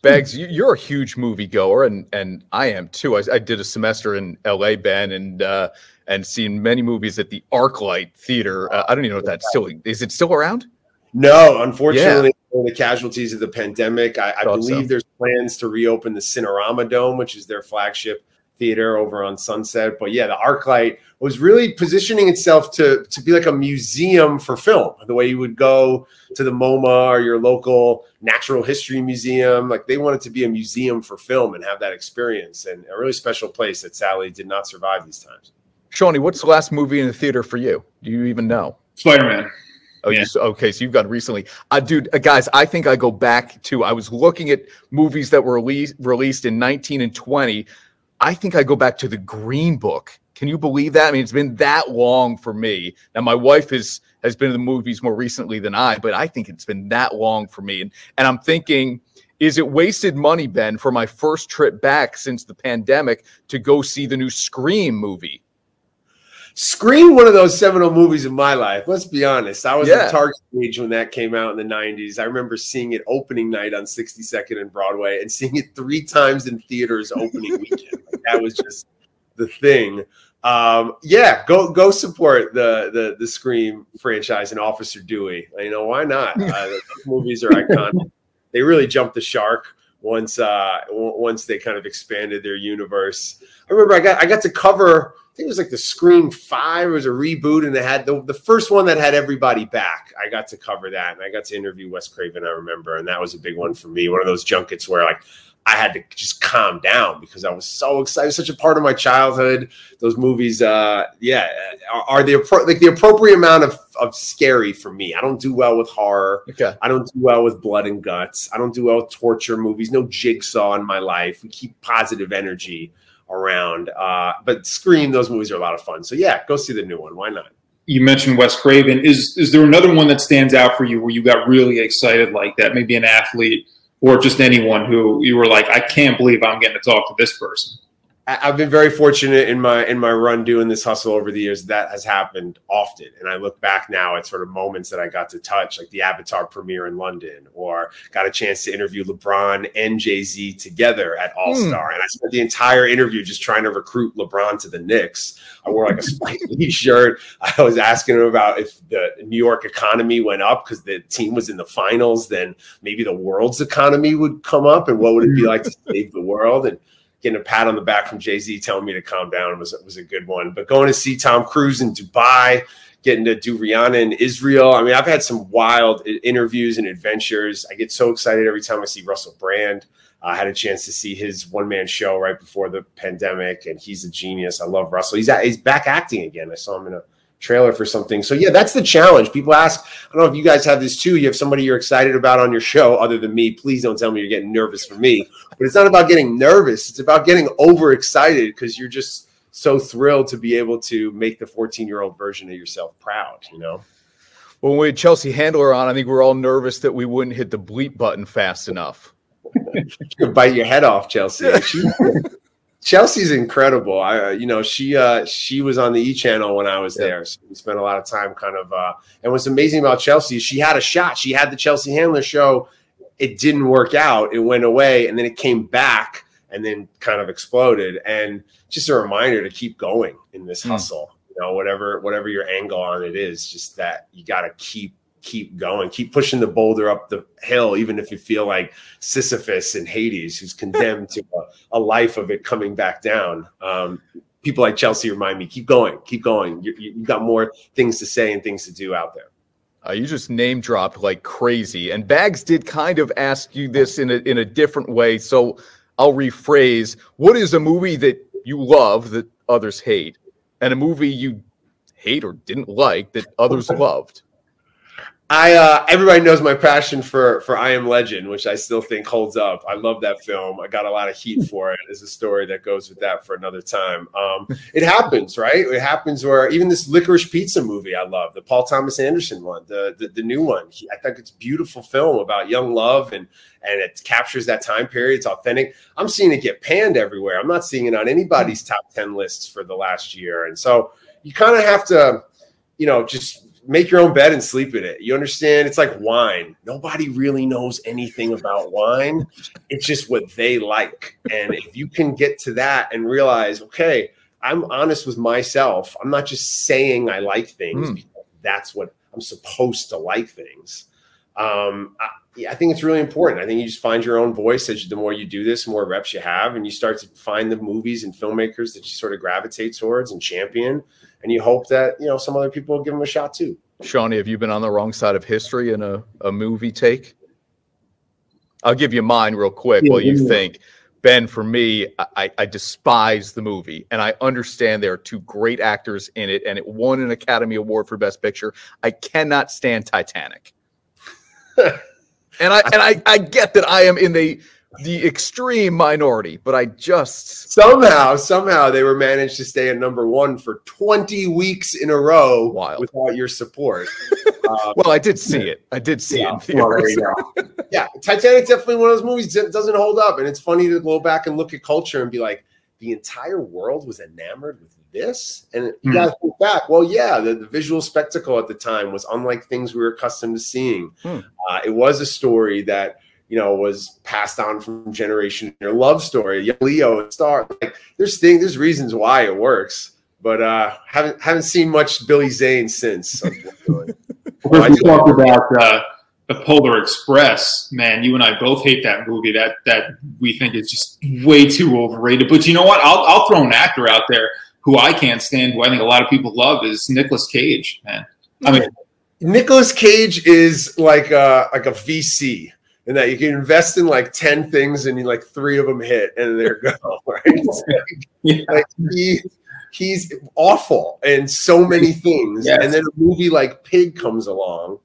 Bags, you're a huge movie goer, and and I am too. I, I did a semester in L.A. Ben, and uh, and seen many movies at the ArcLight Theater. Uh, I don't even know if that's still is it still around? No, unfortunately, yeah. the casualties of the pandemic. I, I believe so. there's plans to reopen the Cinerama Dome, which is their flagship theater over on Sunset. But yeah, the ArcLight was really positioning itself to to be like a museum for film. The way you would go to the MoMA or your local natural history museum, like they wanted to be a museum for film and have that experience, and a really special place that sadly did not survive these times. Shawnee, what's the last movie in the theater for you? Do you even know? Spider Man. Oh, yeah. you, okay. So you've got recently, uh, dude, uh, guys. I think I go back to. I was looking at movies that were released released in 19 and 20. I think I go back to the Green Book. Can you believe that? I mean, it's been that long for me. Now, my wife is has been in the movies more recently than I, but I think it's been that long for me. And and I'm thinking, is it wasted money, Ben, for my first trip back since the pandemic to go see the new Scream movie? Scream, one of those seminal movies in my life. Let's be honest. I was yeah. Target age when that came out in the 90s. I remember seeing it opening night on 62nd and Broadway and seeing it three times in theaters opening (laughs) weekend. Like, that was just the thing. Um, yeah, go go support the the the Scream franchise and Officer Dewey. You know why not? (laughs) Uh, movies are iconic. They really jumped the shark once uh once they kind of expanded their universe. I remember I got I got to cover think it was like the Scream Five. It was a reboot, and it had the, the first one that had everybody back. I got to cover that, and I got to interview Wes Craven. I remember, and that was a big one for me. One of those junkets where like I had to just calm down because I was so excited. Such a part of my childhood. Those movies, uh, yeah, are, are the like the appropriate amount of of scary for me. I don't do well with horror. Okay. I don't do well with blood and guts. I don't do well with torture movies. No jigsaw in my life. We keep positive energy around. Uh, but Scream, those movies are a lot of fun. So yeah, go see the new one. Why not? You mentioned Wes Craven. Is is there another one that stands out for you where you got really excited like that? Maybe an athlete or just anyone who you were like, I can't believe I'm getting to talk to this person. I've been very fortunate in my in my run doing this hustle over the years. That has happened often, and I look back now at sort of moments that I got to touch, like the Avatar premiere in London, or got a chance to interview LeBron and Jay Z together at All Star, mm. and I spent the entire interview just trying to recruit LeBron to the Knicks. I wore like a Spike Lee (laughs) shirt. I was asking him about if the New York economy went up because the team was in the finals, then maybe the world's economy would come up, and what would it be like to (laughs) save the world and getting a pat on the back from Jay Z telling me to calm down was was a good one. But going to see Tom Cruise in Dubai, getting to do Rihanna in Israel. I mean, I've had some wild interviews and adventures. I get so excited every time I see Russell Brand. I had a chance to see his one man show right before the pandemic, and he's a genius. I love Russell. He's at, he's back acting again. I saw him in a trailer for something. So yeah, that's the challenge. People ask, I don't know if you guys have this too. You have somebody you're excited about on your show other than me. Please don't tell me you're getting nervous for me. But it's not about getting nervous. It's about getting overexcited because you're just so thrilled to be able to make the 14 year old version of yourself proud, you know? When we had Chelsea Handler on, I think we are all nervous that we wouldn't hit the bleep button fast enough. (laughs) You could bite your head off, Chelsea. Chelsea's incredible. I, uh, you know, she uh, she was on the E channel when I was yeah. there. So we spent a lot of time kind of. Uh, and what's amazing about Chelsea is she had a shot. She had the Chelsea Handler show. It didn't work out. It went away, and then it came back, and then kind of exploded. And just a reminder to keep going in this mm. hustle. You know, whatever whatever your angle on it is, just that you got to keep keep going, keep pushing the boulder up the hill, even if you feel like Sisyphus and Hades, who's condemned to a, a, life of it coming back down. Um, people like Chelsea remind me, keep going, keep going. You, you, got more things to say and things to do out there. Uh, you just name dropped like crazy, and Bags did kind of ask you this in a in a different way. So I'll rephrase: What is a movie that you love that others hate, and a movie you hate or didn't like that others (laughs) loved? I uh, everybody knows my passion for for I Am Legend, which I still think holds up. I love that film. I got a lot of heat for it. There's a story that goes with that for another time. Um, it happens, right? It happens where even this Licorice Pizza movie I love, the Paul Thomas Anderson one, the the, the new one. I think it's beautiful film about young love and and it captures that time period. It's authentic. I'm seeing it get panned everywhere. I'm not seeing it on anybody's top ten lists for the last year, and so you kind of have to, you know, just make your own bed and sleep in it. You understand? It's like wine. Nobody really knows anything about wine. It's just what they like. And if you can get to that and realize, okay, I'm honest with myself. I'm not just saying I like things mm. that's what I'm supposed to like things. Um, I, I, think it's really important. I think you just find your own voice as the more you do this, more reps you have, and you start to find the movies and filmmakers that you sort of gravitate towards and champion and you hope that you know some other people will give them a shot too. Shawnee, have you been on the wrong side of history in a, a movie take? I'll give you mine real quick yeah, while you yeah. think. Ben, for me, I, I, despise the movie, and I understand there are two great actors in it, and it won an Academy Award for Best Picture. I cannot stand Titanic, (laughs) and I and I, I get that I am in the the extreme minority, but I just somehow, somehow they were managed to stay at number one for 20 weeks in a row Wild. without your support. Um, (laughs) well, I did see it. I did see yeah, it. Well, (laughs) yeah, Titanic's definitely one of those movies that doesn't hold up, and it's funny to go back and look at culture and be like, the entire world was enamored with this, and you mm. got to think back. Well, yeah, the, the, visual spectacle at the time was unlike things we were accustomed to seeing. Mm. Uh, it was a story that you know, was passed on from generation. Your love story, Leo Star. Like, there's things, there's reasons why it works, but uh, haven't haven't seen much Billy Zane since. (laughs) well, you talked about uh, the Polar Express, man. You and I both hate that movie. That that we think is just way too overrated. But you know what? I'll I'll throw an actor out there who I can't stand, who I think a lot of people love, is Nicolas Cage. Man, I mean. Nicolas Cage is like a like a VC and that you can invest in like 10 things and you like three of them hit and there go (laughs) right like, yeah. like he he's awful in so many things yes. and then a movie like pig comes along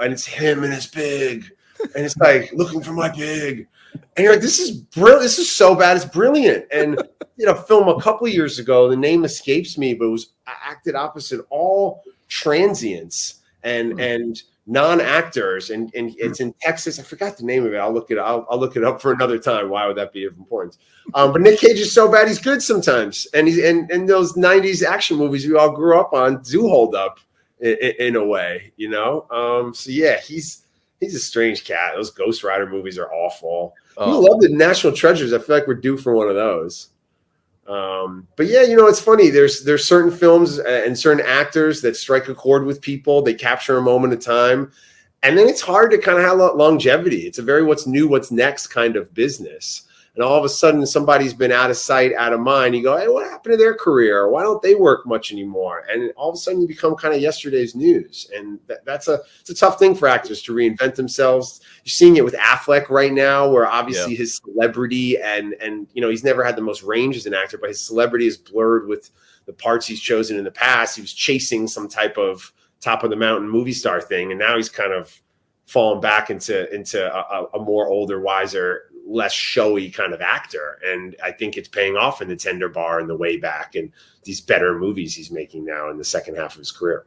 and it's him and his pig and it's like looking for my pig and you're like this is brilliant this is so bad it's brilliant and you know film a couple years ago the name escapes me but it was acted opposite all transients and mm-hmm. and non-actors and, and hmm. it's in texas. I forgot the name of it. I'll look it I'll, I'll look it up for another time. Why would that be of importance? Um, but nick cage is so bad he's good sometimes. And he's and, and those 90s action movies we all grew up on do hold up in, in a way you know? Um, so yeah he's he's a strange cat. Those ghost rider movies are awful. Oh. we love the national treasures. I feel like we're due for one of those um, but yeah, you know, it's funny. There's there's certain films and certain actors that strike a chord with people. They capture a moment of time, and then it's hard to kind of have longevity. It's a very what's new, what's next kind of business and all of a sudden somebody's been out of sight, out of mind. You go, hey, what happened to their career? Why don't they work much anymore? And all of a sudden you become kind of yesterday's news. And that, that's a it's a tough thing for actors to reinvent themselves. You're seeing it with Affleck right now, where obviously yeah. his celebrity and and you know he's never had the most range as an actor, but his celebrity is blurred with the parts he's chosen in the past. He was chasing some type of top of the mountain movie star thing, and now he's kind of fallen back into into a, a more older, wiser less showy kind of actor. And I think it's paying off in the tender bar and the way back and these better movies he's making now in the second half of his career.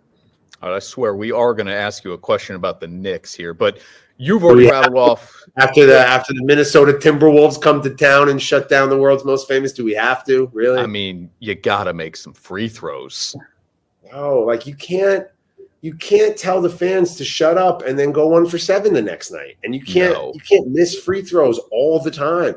I swear we are going to ask you a question about the Knicks here, but you've oh, already yeah. rattled off after the after the Minnesota Timberwolves come to town and shut down the world's most famous. Do we have to really? I mean, you got to make some free throws. Oh, like you can't you can't tell the fans to shut up and then go one for seven the next night. And you can't no. you can't miss free throws all the time.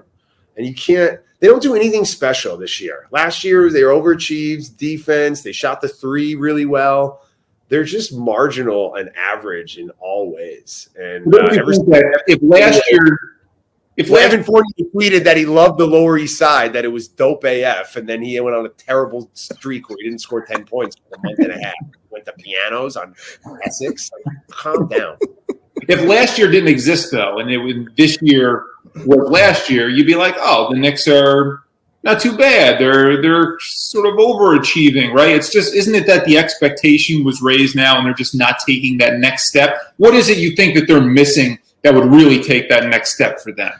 And you can't they don't do anything special this year. Last year they were overachieved defense, they shot the three really well. They're just marginal and average in all ways. And uh, if last year if Evan Fournier tweeted that he loved the Lower East Side, that it was dope AF, and then he went on a terrible streak where he didn't score 10 points for a month and a half went to pianos on Essex. Like, calm down. If last year didn't exist though, and it was this year was last year, you'd be like, oh, the Knicks are not too bad. They're they're sort of overachieving, right? It's just isn't it that the expectation was raised now and they're just not taking that next step? What is it you think that they're missing that would really take that next step for them?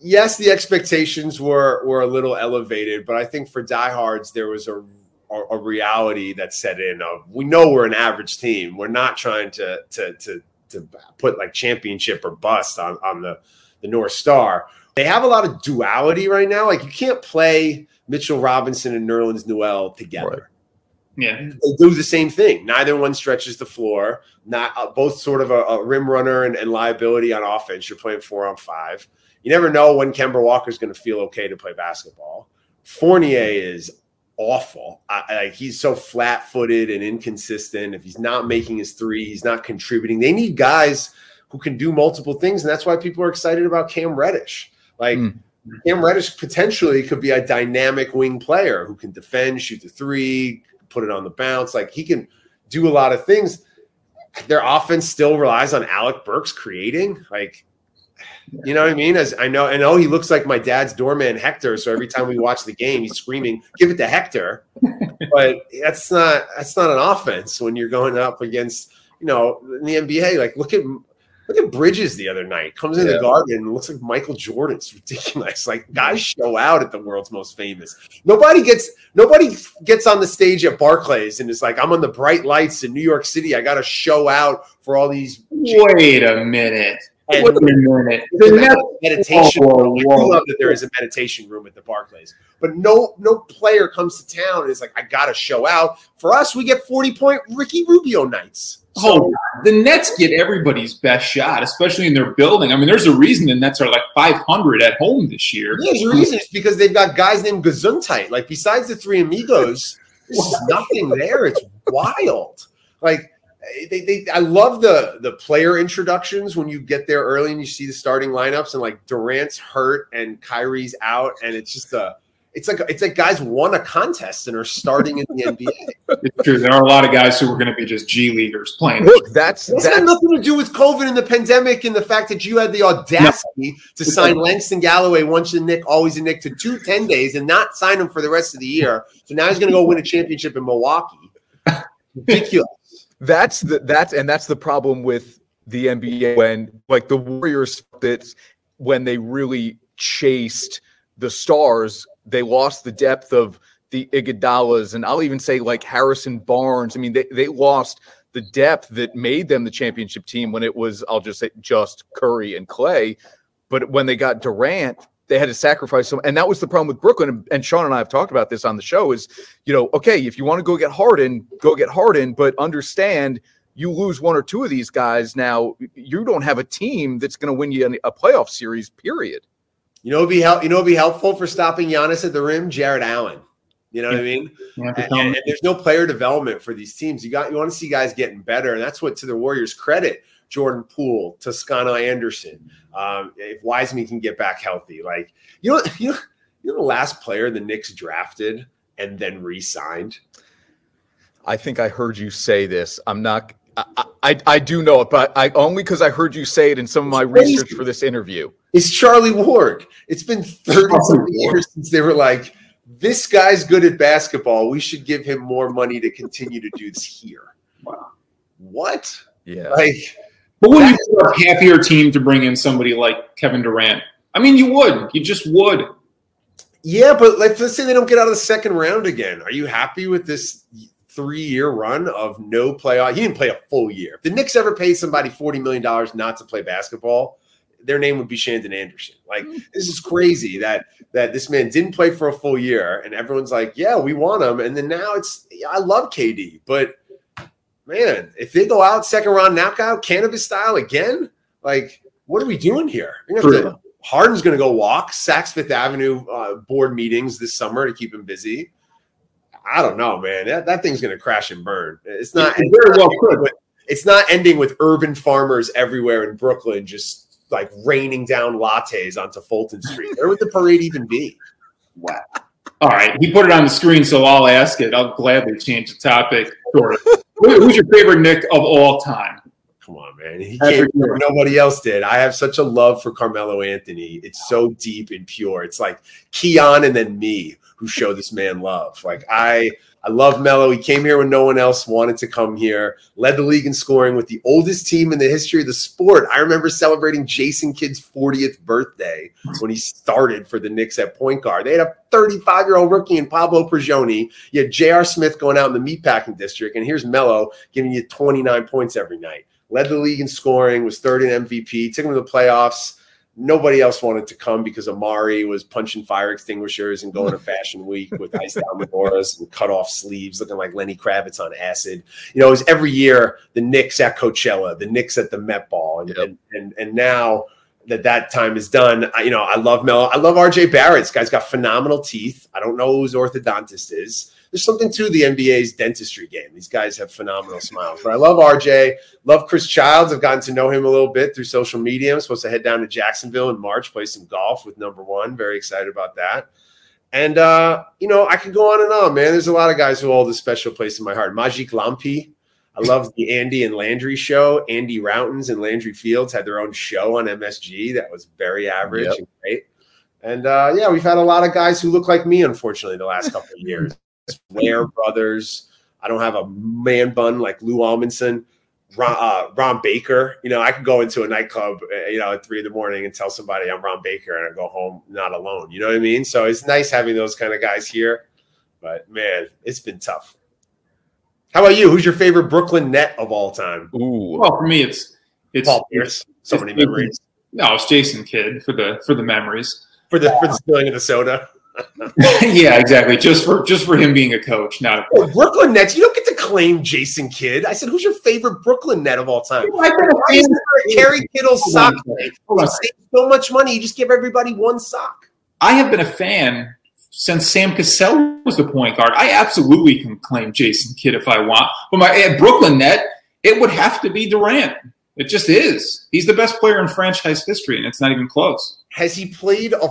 Yes, the expectations were were a little elevated, but I think for diehards there was a a, a reality that set in of we know we're an average team. We're not trying to to to to put like championship or bust on on the the North Star. They have a lot of duality right now. Like you can't play Mitchell Robinson and Nerlens Noel together. Yeah, They do the same thing. Neither one stretches the floor. Not uh, both sort of a, a rim runner and, and liability on offense. You're playing four on five. You never know when Kemba Walker is going to feel okay to play basketball. Fournier is awful. I, I- like he's so flat-footed and inconsistent. If he's not making his three, he's not contributing. They need guys who can do multiple things, and that's why people are excited about Cam Reddish. Like Mm. Cam Reddish potentially could be a dynamic wing player who can defend, shoot the three, put it on the bounce. Like he can do a lot of things. Their offense still relies on Alec Burks creating. Like, you know what I mean? As I know, I know oh, he looks like my dad's doorman Hector. So every time we watch the game, he's screaming, "Give it to Hector!" (laughs) But that's not that's not an offense when you're going up against you know in the NBA. Like, look at look at Bridges the other night. Comes in Yeah. the garden and looks like Michael Jordan. It's ridiculous. Like guys show out at the world's most famous. Nobody gets nobody gets on the stage at Barclays and is like, I'm on the bright lights in New York City. I got to show out for all these Wait a minute. And- Wait a minute. the meditation. Whoa, room. I whoa, do whoa. love that there is a meditation room at the Barclays, but no no player comes to town and is like, I got to show out. For us, we get 40 point Ricky Rubio nights. Hold on. Oh, the Nets get everybody's best shot, especially in their building. I mean, there's a reason the Nets are like 500 at home this year. There's a reason. It's because they've got guys named Gesundheit. Like besides the three amigos, there's nothing there. It's wild. Like they, they I love the the player introductions when you get there early and you see the starting lineups and like Durant's hurt and Kyrie's out and it's just a it's like it's like guys won a contest and are starting in the NBA. (laughs) It's true. There are a lot of guys who are going to be just G leaguers playing. Look, that's It's got that's nothing to do with COVID and the pandemic and the fact that you had the audacity to sign Langston Galloway once a Knick, always a Knick to two 10 days and not sign him for the rest of the year. So now he's going to go win a championship in Milwaukee. (laughs) Ridiculous. That's the that's and that's the problem with the NBA when like the Warriors that when they really chased the stars, they lost the depth of the Iguodalas and I'll even say like Harrison Barnes. I mean, they they lost the depth that made them the championship team when it was I'll just say just Curry and Klay. But when they got Durant, they had to sacrifice some, and that was the problem with Brooklyn. And, and Sean and I have talked about this on the show. Is you know, okay, if you want to go get Harden, go get Harden, but understand you lose one or two of these guys now, you don't have a team that's going to win you a playoff series. Period. You know, it'd be help. You know, be helpful for stopping Giannis at the rim. Jarrett Allen. You know what I mean? Yeah, And, and- and there's no player development for these teams. You got you want to see guys getting better, and that's what to the Warriors' credit. Jordan Poole, Toscano Anderson. Um, if Wiseman can get back healthy, like you know, you know, you know, the last player the Knicks drafted and then re-signed. I think I heard you say this. I'm not. I, I, I do know it, but I only because I heard you say it in some of my research for this interview. It's Charlie Ward. It's been 30 years since they were like, this guy's good at basketball. We should give him more money to continue to do this here. Wow. What? Yeah. Like, But wouldn't you be a happier team to bring in somebody like Kevin Durant? I mean, you would. You just would. yeah, but like, let's say they don't get out of the second round again. Are you happy with this three year run of no playoff? He didn't play a full year. If the Knicks ever paid somebody $40 million not to play basketball, their name would be Shandon Anderson. Like, mm. this is crazy that that this man didn't play for a full year, and everyone's like, "Yeah, we want him." And then now it's, I love KD, but man, if they go out second round knockout, cannabis style again, like, what are we doing here? To- Harden's going to go walk Saks Fifth Avenue uh, board meetings this summer to keep him busy. I don't know, man. That, that thing's going to crash and burn. It's not It very well could. with- It's not ending with urban farmers everywhere in Brooklyn just like raining down lattes onto Fulton Street. Where would the parade even be? Wow. All right, he put it on the screen, so I'll ask it. I'll gladly change the topic. Who's your favorite Knick of all time? Come on, man. He nobody else did. I have such a love for Carmelo Anthony. It's so deep and pure. It's like Keon and then me who show this man love. Like I I love Melo. He came here when no one else wanted to come here, led the league in scoring with the oldest team in the history of the sport. I remember celebrating Jason Kidd's 40th birthday when he started for the Knicks at point guard. They had a 35 year old rookie in Pablo Prigioni. You had J.R. Smith going out in the meatpacking district, and here's Melo giving you 29 points every night. Led the league in scoring, was third in MVP, took him to the playoffs nobody else wanted to come because Amar'e was punching fire extinguishers and going to (laughs) Fashion Week with ice down menorahs and cut off sleeves, looking like Lenny Kravitz on acid. You know, it was every year the Knicks at Coachella, the Knicks at the Met Ball, and yep. and, and and now that that time is done, I, you know, I love Mel. I love RJ Barrett. This guy's got phenomenal teeth. I don't know who his orthodontist is there's something to the NBA's dentistry game. These guys have phenomenal smiles. But I love RJ, love Chris Childs. I've gotten to know him a little bit through social media. I'm supposed to head down to Jacksonville in March, play some golf with number one. Very excited about that. And uh, you know, I could go on and on, man. There's a lot of guys who hold a special place in my heart. Magic Lampi. I love the Andy and Landry show. Andy Rautins and Landry Fields had their own show on MSG that was very average yep. and great. And uh, yeah, we've had a lot of guys who look like me, unfortunately, the last couple of years. Wear brothers. I don't have a man bun like Lou Amundson. Ron, uh, Ron, Baker. You know, I could go into a nightclub, uh, you know, at three in the morning and tell somebody I'm Ron Baker and I go home not alone. You know what I mean? So it's nice having those kind of guys here. But man, it's been tough. How about you? Who's your favorite Brooklyn net of all time? Ooh. Well, for me, it's it's Paul Pierce. So many memories. No, it's Jason Kidd for the for the memories. For the for the spilling of the soda. (laughs) yeah, exactly. Just for just for him being a coach, not a oh, Brooklyn Nets. You don't get to claim Jason Kidd. I said, who's your favorite Brooklyn Net of all time? Why is Kerry Kittles sock? You save so much money, you just give everybody one sock. I have been a fan since Sam Cassell was the point guard. I absolutely can claim Jason Kidd if I want, but my at Brooklyn Net, it would have to be Durant. It just is. He's the best player in franchise history, and it's not even close. Has he played a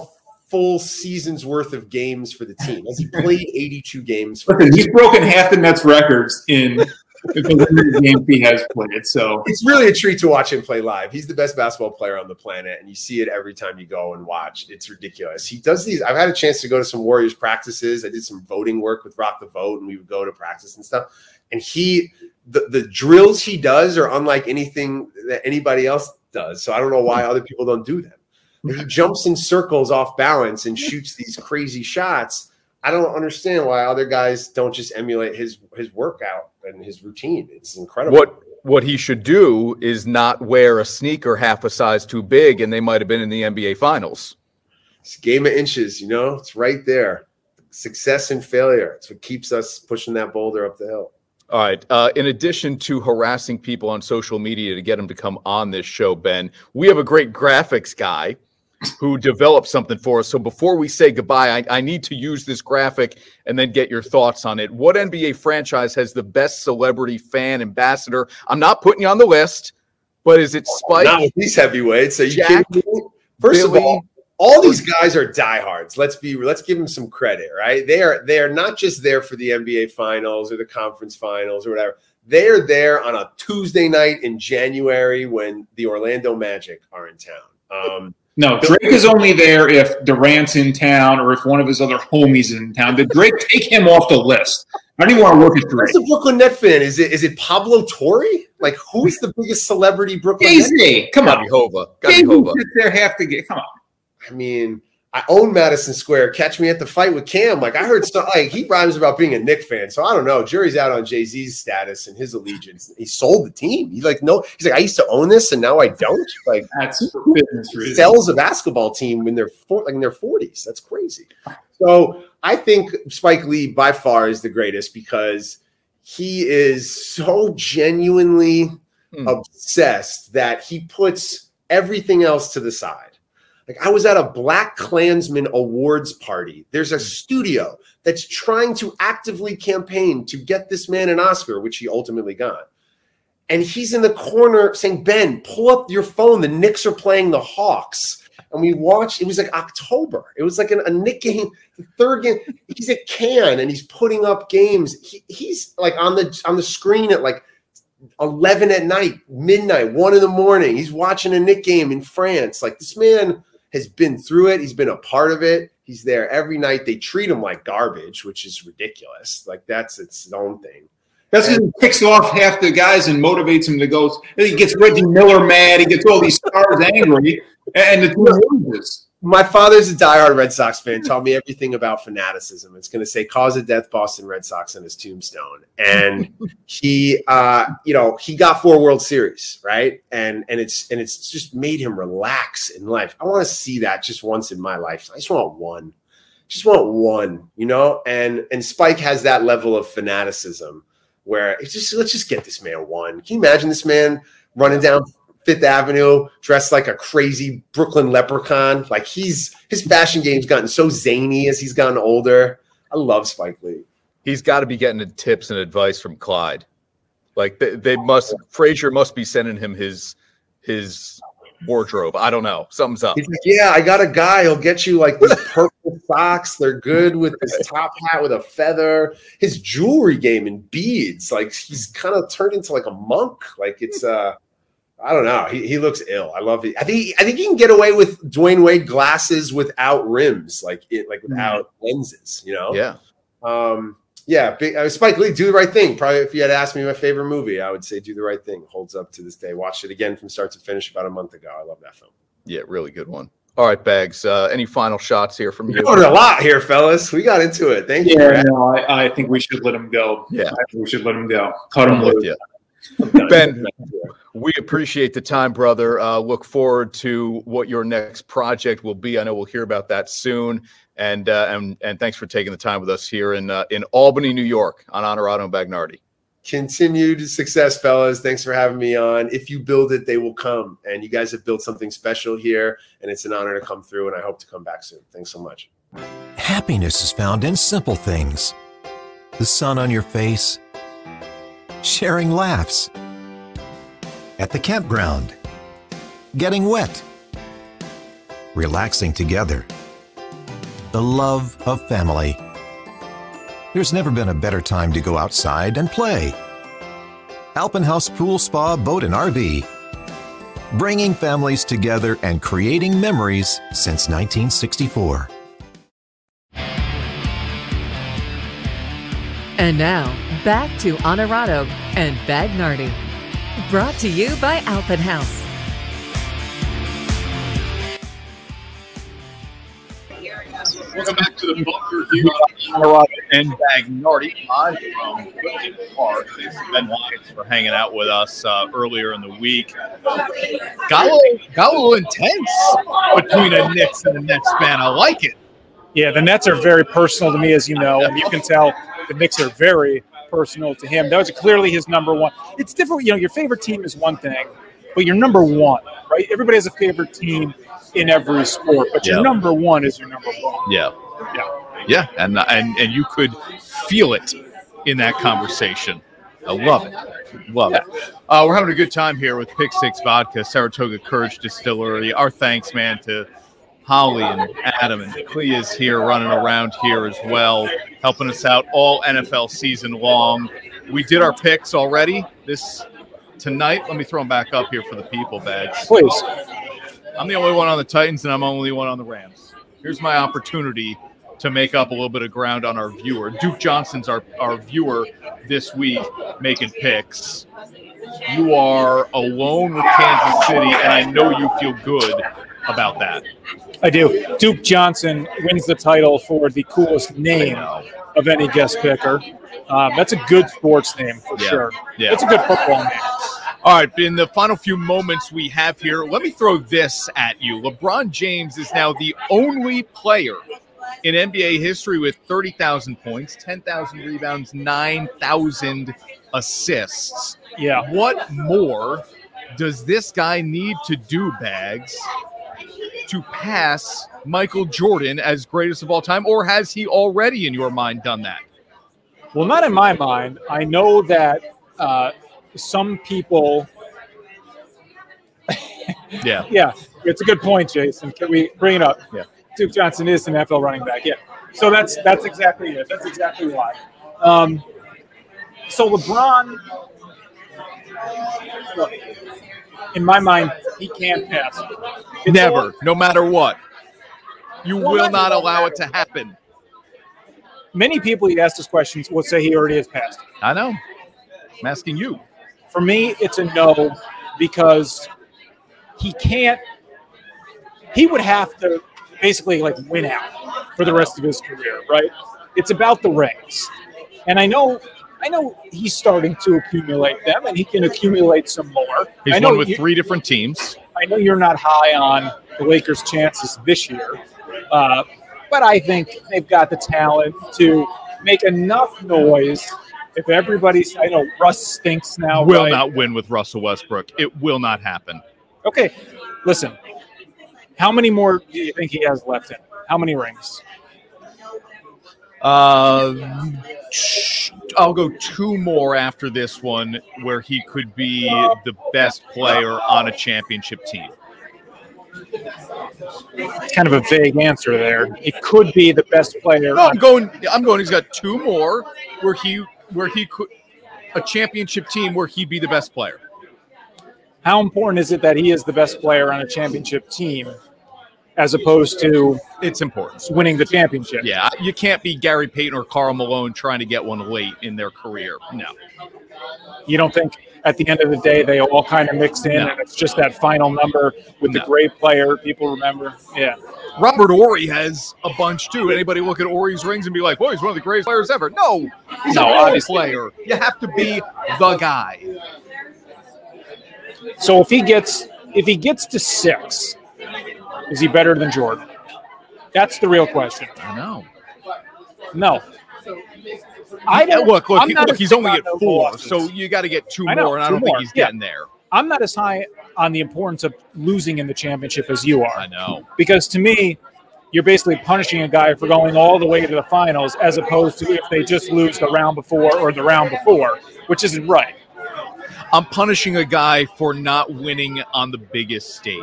full season's worth of games for the team. Has he played (laughs) 82 games? Listen, he's broken half the Nets records in the games he has played. So it's really a treat to watch him play live. He's the best basketball player on the planet, and you see it every time you go and watch. It's ridiculous. He does these. I've had a chance to go to some Warriors practices. I did some voting work with Rock the Vote, and we would go to practice and stuff. And he, the, the drills he does are unlike anything that anybody else does. So I don't know why hmm. other people don't do them he jumps in circles off balance and shoots these crazy shots. I don't understand why other guys don't just emulate his his workout and his routine. It's incredible. What what he should do is not wear a sneaker half a size too big, and they might have been in the NBA Finals. It's game of inches, you know. It's right there. Success and failure. It's what keeps us pushing that boulder up the hill. All right. Uh, in addition to harassing people on social media to get them to come on this show, Ben, we have a great graphics guy who developed something for us. So before we say goodbye, I, I, need to use this graphic and then get your thoughts on it. What NBA franchise has the best celebrity fan ambassador? I'm not putting you on the list, but is it Spike? Not with these heavyweights. So you Jack, First Billy, of all, all these guys are diehards. Let's be let's give them some credit, right? They are they are not just there for the NBA finals or the conference finals or whatever. They are there on a Tuesday night in January when the Orlando Magic are in town. Um, no, Drake is only there if Durant's in town or if one of his other homies is in town. Did Drake take him off the list? I don't even want to work with Drake. Who's the Brooklyn Net fan? Is it is it Pablo Torre? Like who's the biggest celebrity Brooklyn? Jay-Z. Come on, Hova. Gotta be Hova. There have to get. Come on. I mean, I own Madison Square. Catch me at the fight with Cam. Like I heard stuff like he rhymes about being a Knick fan. So I don't know. Jury's out on Jay Z's status and his allegiance. He sold the team. He's like, no, he's like, I used to own this and now I don't. Like that's business sells a basketball team when they're for, like in their forties. That's crazy. So I think Spike Lee by far is the greatest because he is so genuinely hmm. obsessed that he puts everything else to the side like I was at a Black Klansman awards party. There's a studio that's trying to actively campaign to get this man an Oscar, which he ultimately got. And he's in the corner saying, Ben, pull up your phone. The Knicks are playing the Hawks. and we watched. It was like October. It was like an, a Knick game, the third game. He's at Cannes and he's putting up games. He, he's like on the on the screen at like 11 at night, midnight, one in the morning. He's watching a Knick game in France. Like this man has been through it. He's been a part of it. He's there every night. They treat him like garbage, which is ridiculous. Like that's its own thing. That's because he picks off half the guys and motivates him to go. He gets Reggie Miller mad. He gets all these stars angry, and the team loses. My father's a diehard Red Sox fan. Taught me everything about fanaticism. It's going to say "cause of death, Boston Red Sox" on his tombstone. And he, uh, you know, he got four World Series, right? And and it's and it's just made him relax in life. I want to see that just once in my life. I just want one. Just want one, you know. And and Spike has that level of fanaticism where it's just let's just get this man one. Can you imagine this man running down Fifth Avenue dressed like a crazy Brooklyn leprechaun? Like he's his fashion game's gotten so zany as he's gotten older. I love Spike Lee. He's got to be getting tips and advice from Clyde. Like they, they must Frazier must be sending him his his wardrobe. I don't know. Something's up. He's like, yeah, I got a guy. He'll get you like these (laughs) purple socks. They're good with this top hat with a feather. His jewelry game and beads. Like he's kind of turned into like a monk. Like it's uh I don't know. He, he looks ill. I love it. I think I think he can get away with Dwyane Wade glasses without rims, like it, like without lenses. You know. Yeah. Um. Yeah. Big, uh, Spike Lee, do the right thing. Probably, if you had asked me my favorite movie, I would say Do the Right Thing. Holds up to this day. Watched it again from start to finish about a month ago. I love that film. Yeah, really good one. All right, Bags. Uh, any final shots here from you? We covered a lot here, fellas. We got into it. Thank you. Yeah, no, I, I think we should let him go. Yeah. I think we should let him go. Cut him I'm with loose. You. Ben, we appreciate the time, brother. Uh, look forward to what your next project will be. I know we'll hear about that soon. And uh, and and thanks for taking the time with us here in uh, in Albany, New York, on Honorado and Bagnardi. Continued success, fellas. Thanks for having me on. If you build it, they will come. And you guys have built something special here, and it's an honor to come through. And I hope to come back soon. Thanks so much. Happiness is found in simple things the sun on your face, sharing laughs, at the campground, getting wet, relaxing together, the love of family. There's never been a better time to go outside and play. Alpenhaus Pool Spa Boat and RV. Bringing families together and creating memories since 1964. And now, back to Honorado and Bagnardi. Brought to you by Alpenhaus. Welcome back to the bunker here on Colorado and Bagnardi live from Wilton Park. Thanks Ben Lyons for hanging out with us uh, earlier in the week. Got a, got a little intense between a Knicks and a Nets fan. I like it. Yeah, the Nets are very personal to me, as you know, and you can tell the Knicks are very personal to him. That was clearly his number one. It's different, you know. Your favorite team is one thing, but your number one, right? Everybody has a favorite team in every sport, but your Yeah. number one is your number one. Yeah. Yeah. Yeah, and and and you could feel it in that conversation. I love it, love it. Uh, we're having a good time here with Pick Six Vodka, Saratoga Courage Distillery. Our thanks, man, to Holly and Adam and Clea is here running around here as well, helping us out all NFL season long. We did our picks already this tonight. Let me throw them back up here for the people, bags. Please. I'm the only one on the Titans, and I'm only one on the Rams. Here's my opportunity to make up a little bit of ground on our viewer. Duke Johnson's our, our viewer this week making picks. You are alone with Kansas City, and I know you feel good about that. I do. Duke Johnson wins the title for the coolest name of any guest picker. Um, that's a good sports name for Yeah. sure. Yeah. It's a good football name. All right, in the final few moments we have here, let me throw this at you. LeBron James is now the only player in NBA history with 30,000 points, 10,000 rebounds, 9,000 assists. Yeah. What more does this guy need to do, Bags, to pass Michael Jordan as greatest of all time? Or has he already, in your mind, done that? Well, not in my mind. I know that uh, some people, (laughs) Yeah. yeah, It's a good point, Jason. Can we bring it up? Yeah. Duke Johnson is an NFL running back. Yeah. So that's that's exactly it. That's exactly why. Um, so LeBron, look, in my mind, he can't pass. It's Never, no matter what. You Well, will not allow matter it to happen. many people you ask this questions will say he already has passed. I know. I'm asking you. For me, it's a no because he can't. He would have to basically like win out for the rest of his career, right? It's about the rings, and I know, I know he's starting to accumulate them, and he can accumulate some more. He's I know won with you- three different teams. I know you're not high on the Lakers' chances this year, uh, but I think they've got the talent to make enough noise. If everybody's, I know Russ stinks now. Will right? not win with Russell Westbrook. It will not happen. Okay, listen. How many more do you think he has left in? How many rings? Uh, I'll go two more after this one where he could be the best player on a championship team. Kind of a vague answer there. It could be the best player. No, I'm going. I'm going. He's got two more where he where he could a championship team where he'd be the best player. How important is it that he is the best player on a championship team, as opposed to It's important. winning the championship? Yeah, you can't be Gary Payton or Karl Malone trying to get one late in their career. No. You don't think at the end of the day they all kind of mix in No. and it's just that final number with the great player people remember? Yeah. Robert Horry has a bunch too. Anybody look at Horry's rings and be like, "Well, he's one of the greatest players ever." No, he's No, a player. You have to be the guy. So if he gets if he gets to six, is he better than Jordan? That's the real question. I know. No. I don't look, look, I'm he- look. He's only at four, losses. so you got to get two know, more, and I don't think he's Yeah. getting there. I'm not as high on the importance of losing in the championship as you are. I know. Because to me, you're basically punishing a guy for going all the way to the finals as opposed to if they just lose the round before or the round before, which isn't right. I'm punishing a guy for not winning on the biggest stage.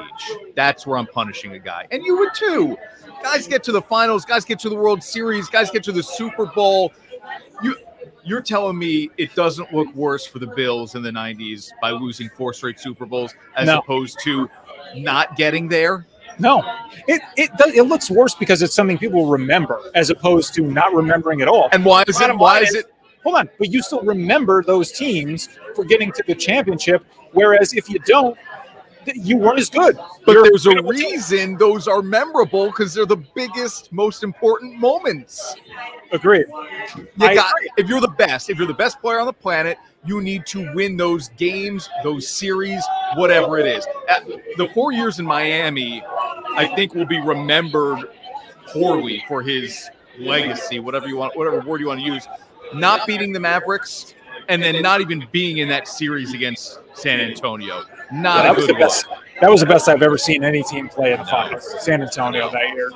That's where I'm punishing a guy. And you would too. Guys get to the finals, guys get to the World Series, guys get to the Super Bowl. You you're telling me it doesn't look worse for the Bills in the 90s by losing four straight Super Bowls as No. opposed to not getting there? No, it it does, it looks worse because it's something people remember as opposed to not remembering at all. And why is it why is it Hold on, but you still remember those teams for getting to the championship. Whereas if you don't, you weren't as good. but You're there's a reason those are memorable because they're the biggest, most important moments. Agreed. You I got agree. if you're the best, if you're the best player on the planet, you need to win those games, those series, whatever it is. At- the four years in Miami, I think will be remembered poorly for his legacy, whatever you want, whatever word you want to use. Not beating the Mavericks and then not even being in that series against San Antonio. Not Yeah, a that was good the best. That was the best I've ever seen any team play in the finals. San Antonio that year.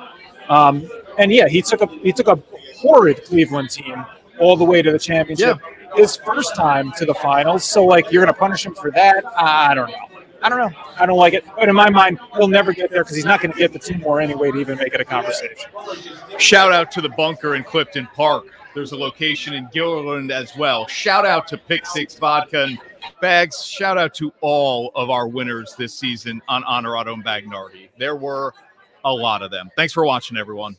Um, and yeah, he took a he took a horrid Cleveland team all the way to the championship. His first time to the finals. So like you're gonna punish him for that? I don't know. I don't know. I don't like it. But in my mind, he'll never get there because he's not going to get the two more anyway to even make it a conversation. Shout out to the bunker in Clifton Park. There's a location in Guilderland as well. Shout out to Pick Six Vodka and Bags. Shout out to all of our winners this season on Honorado and Bagnardi. There were a lot of them. Thanks for watching, everyone.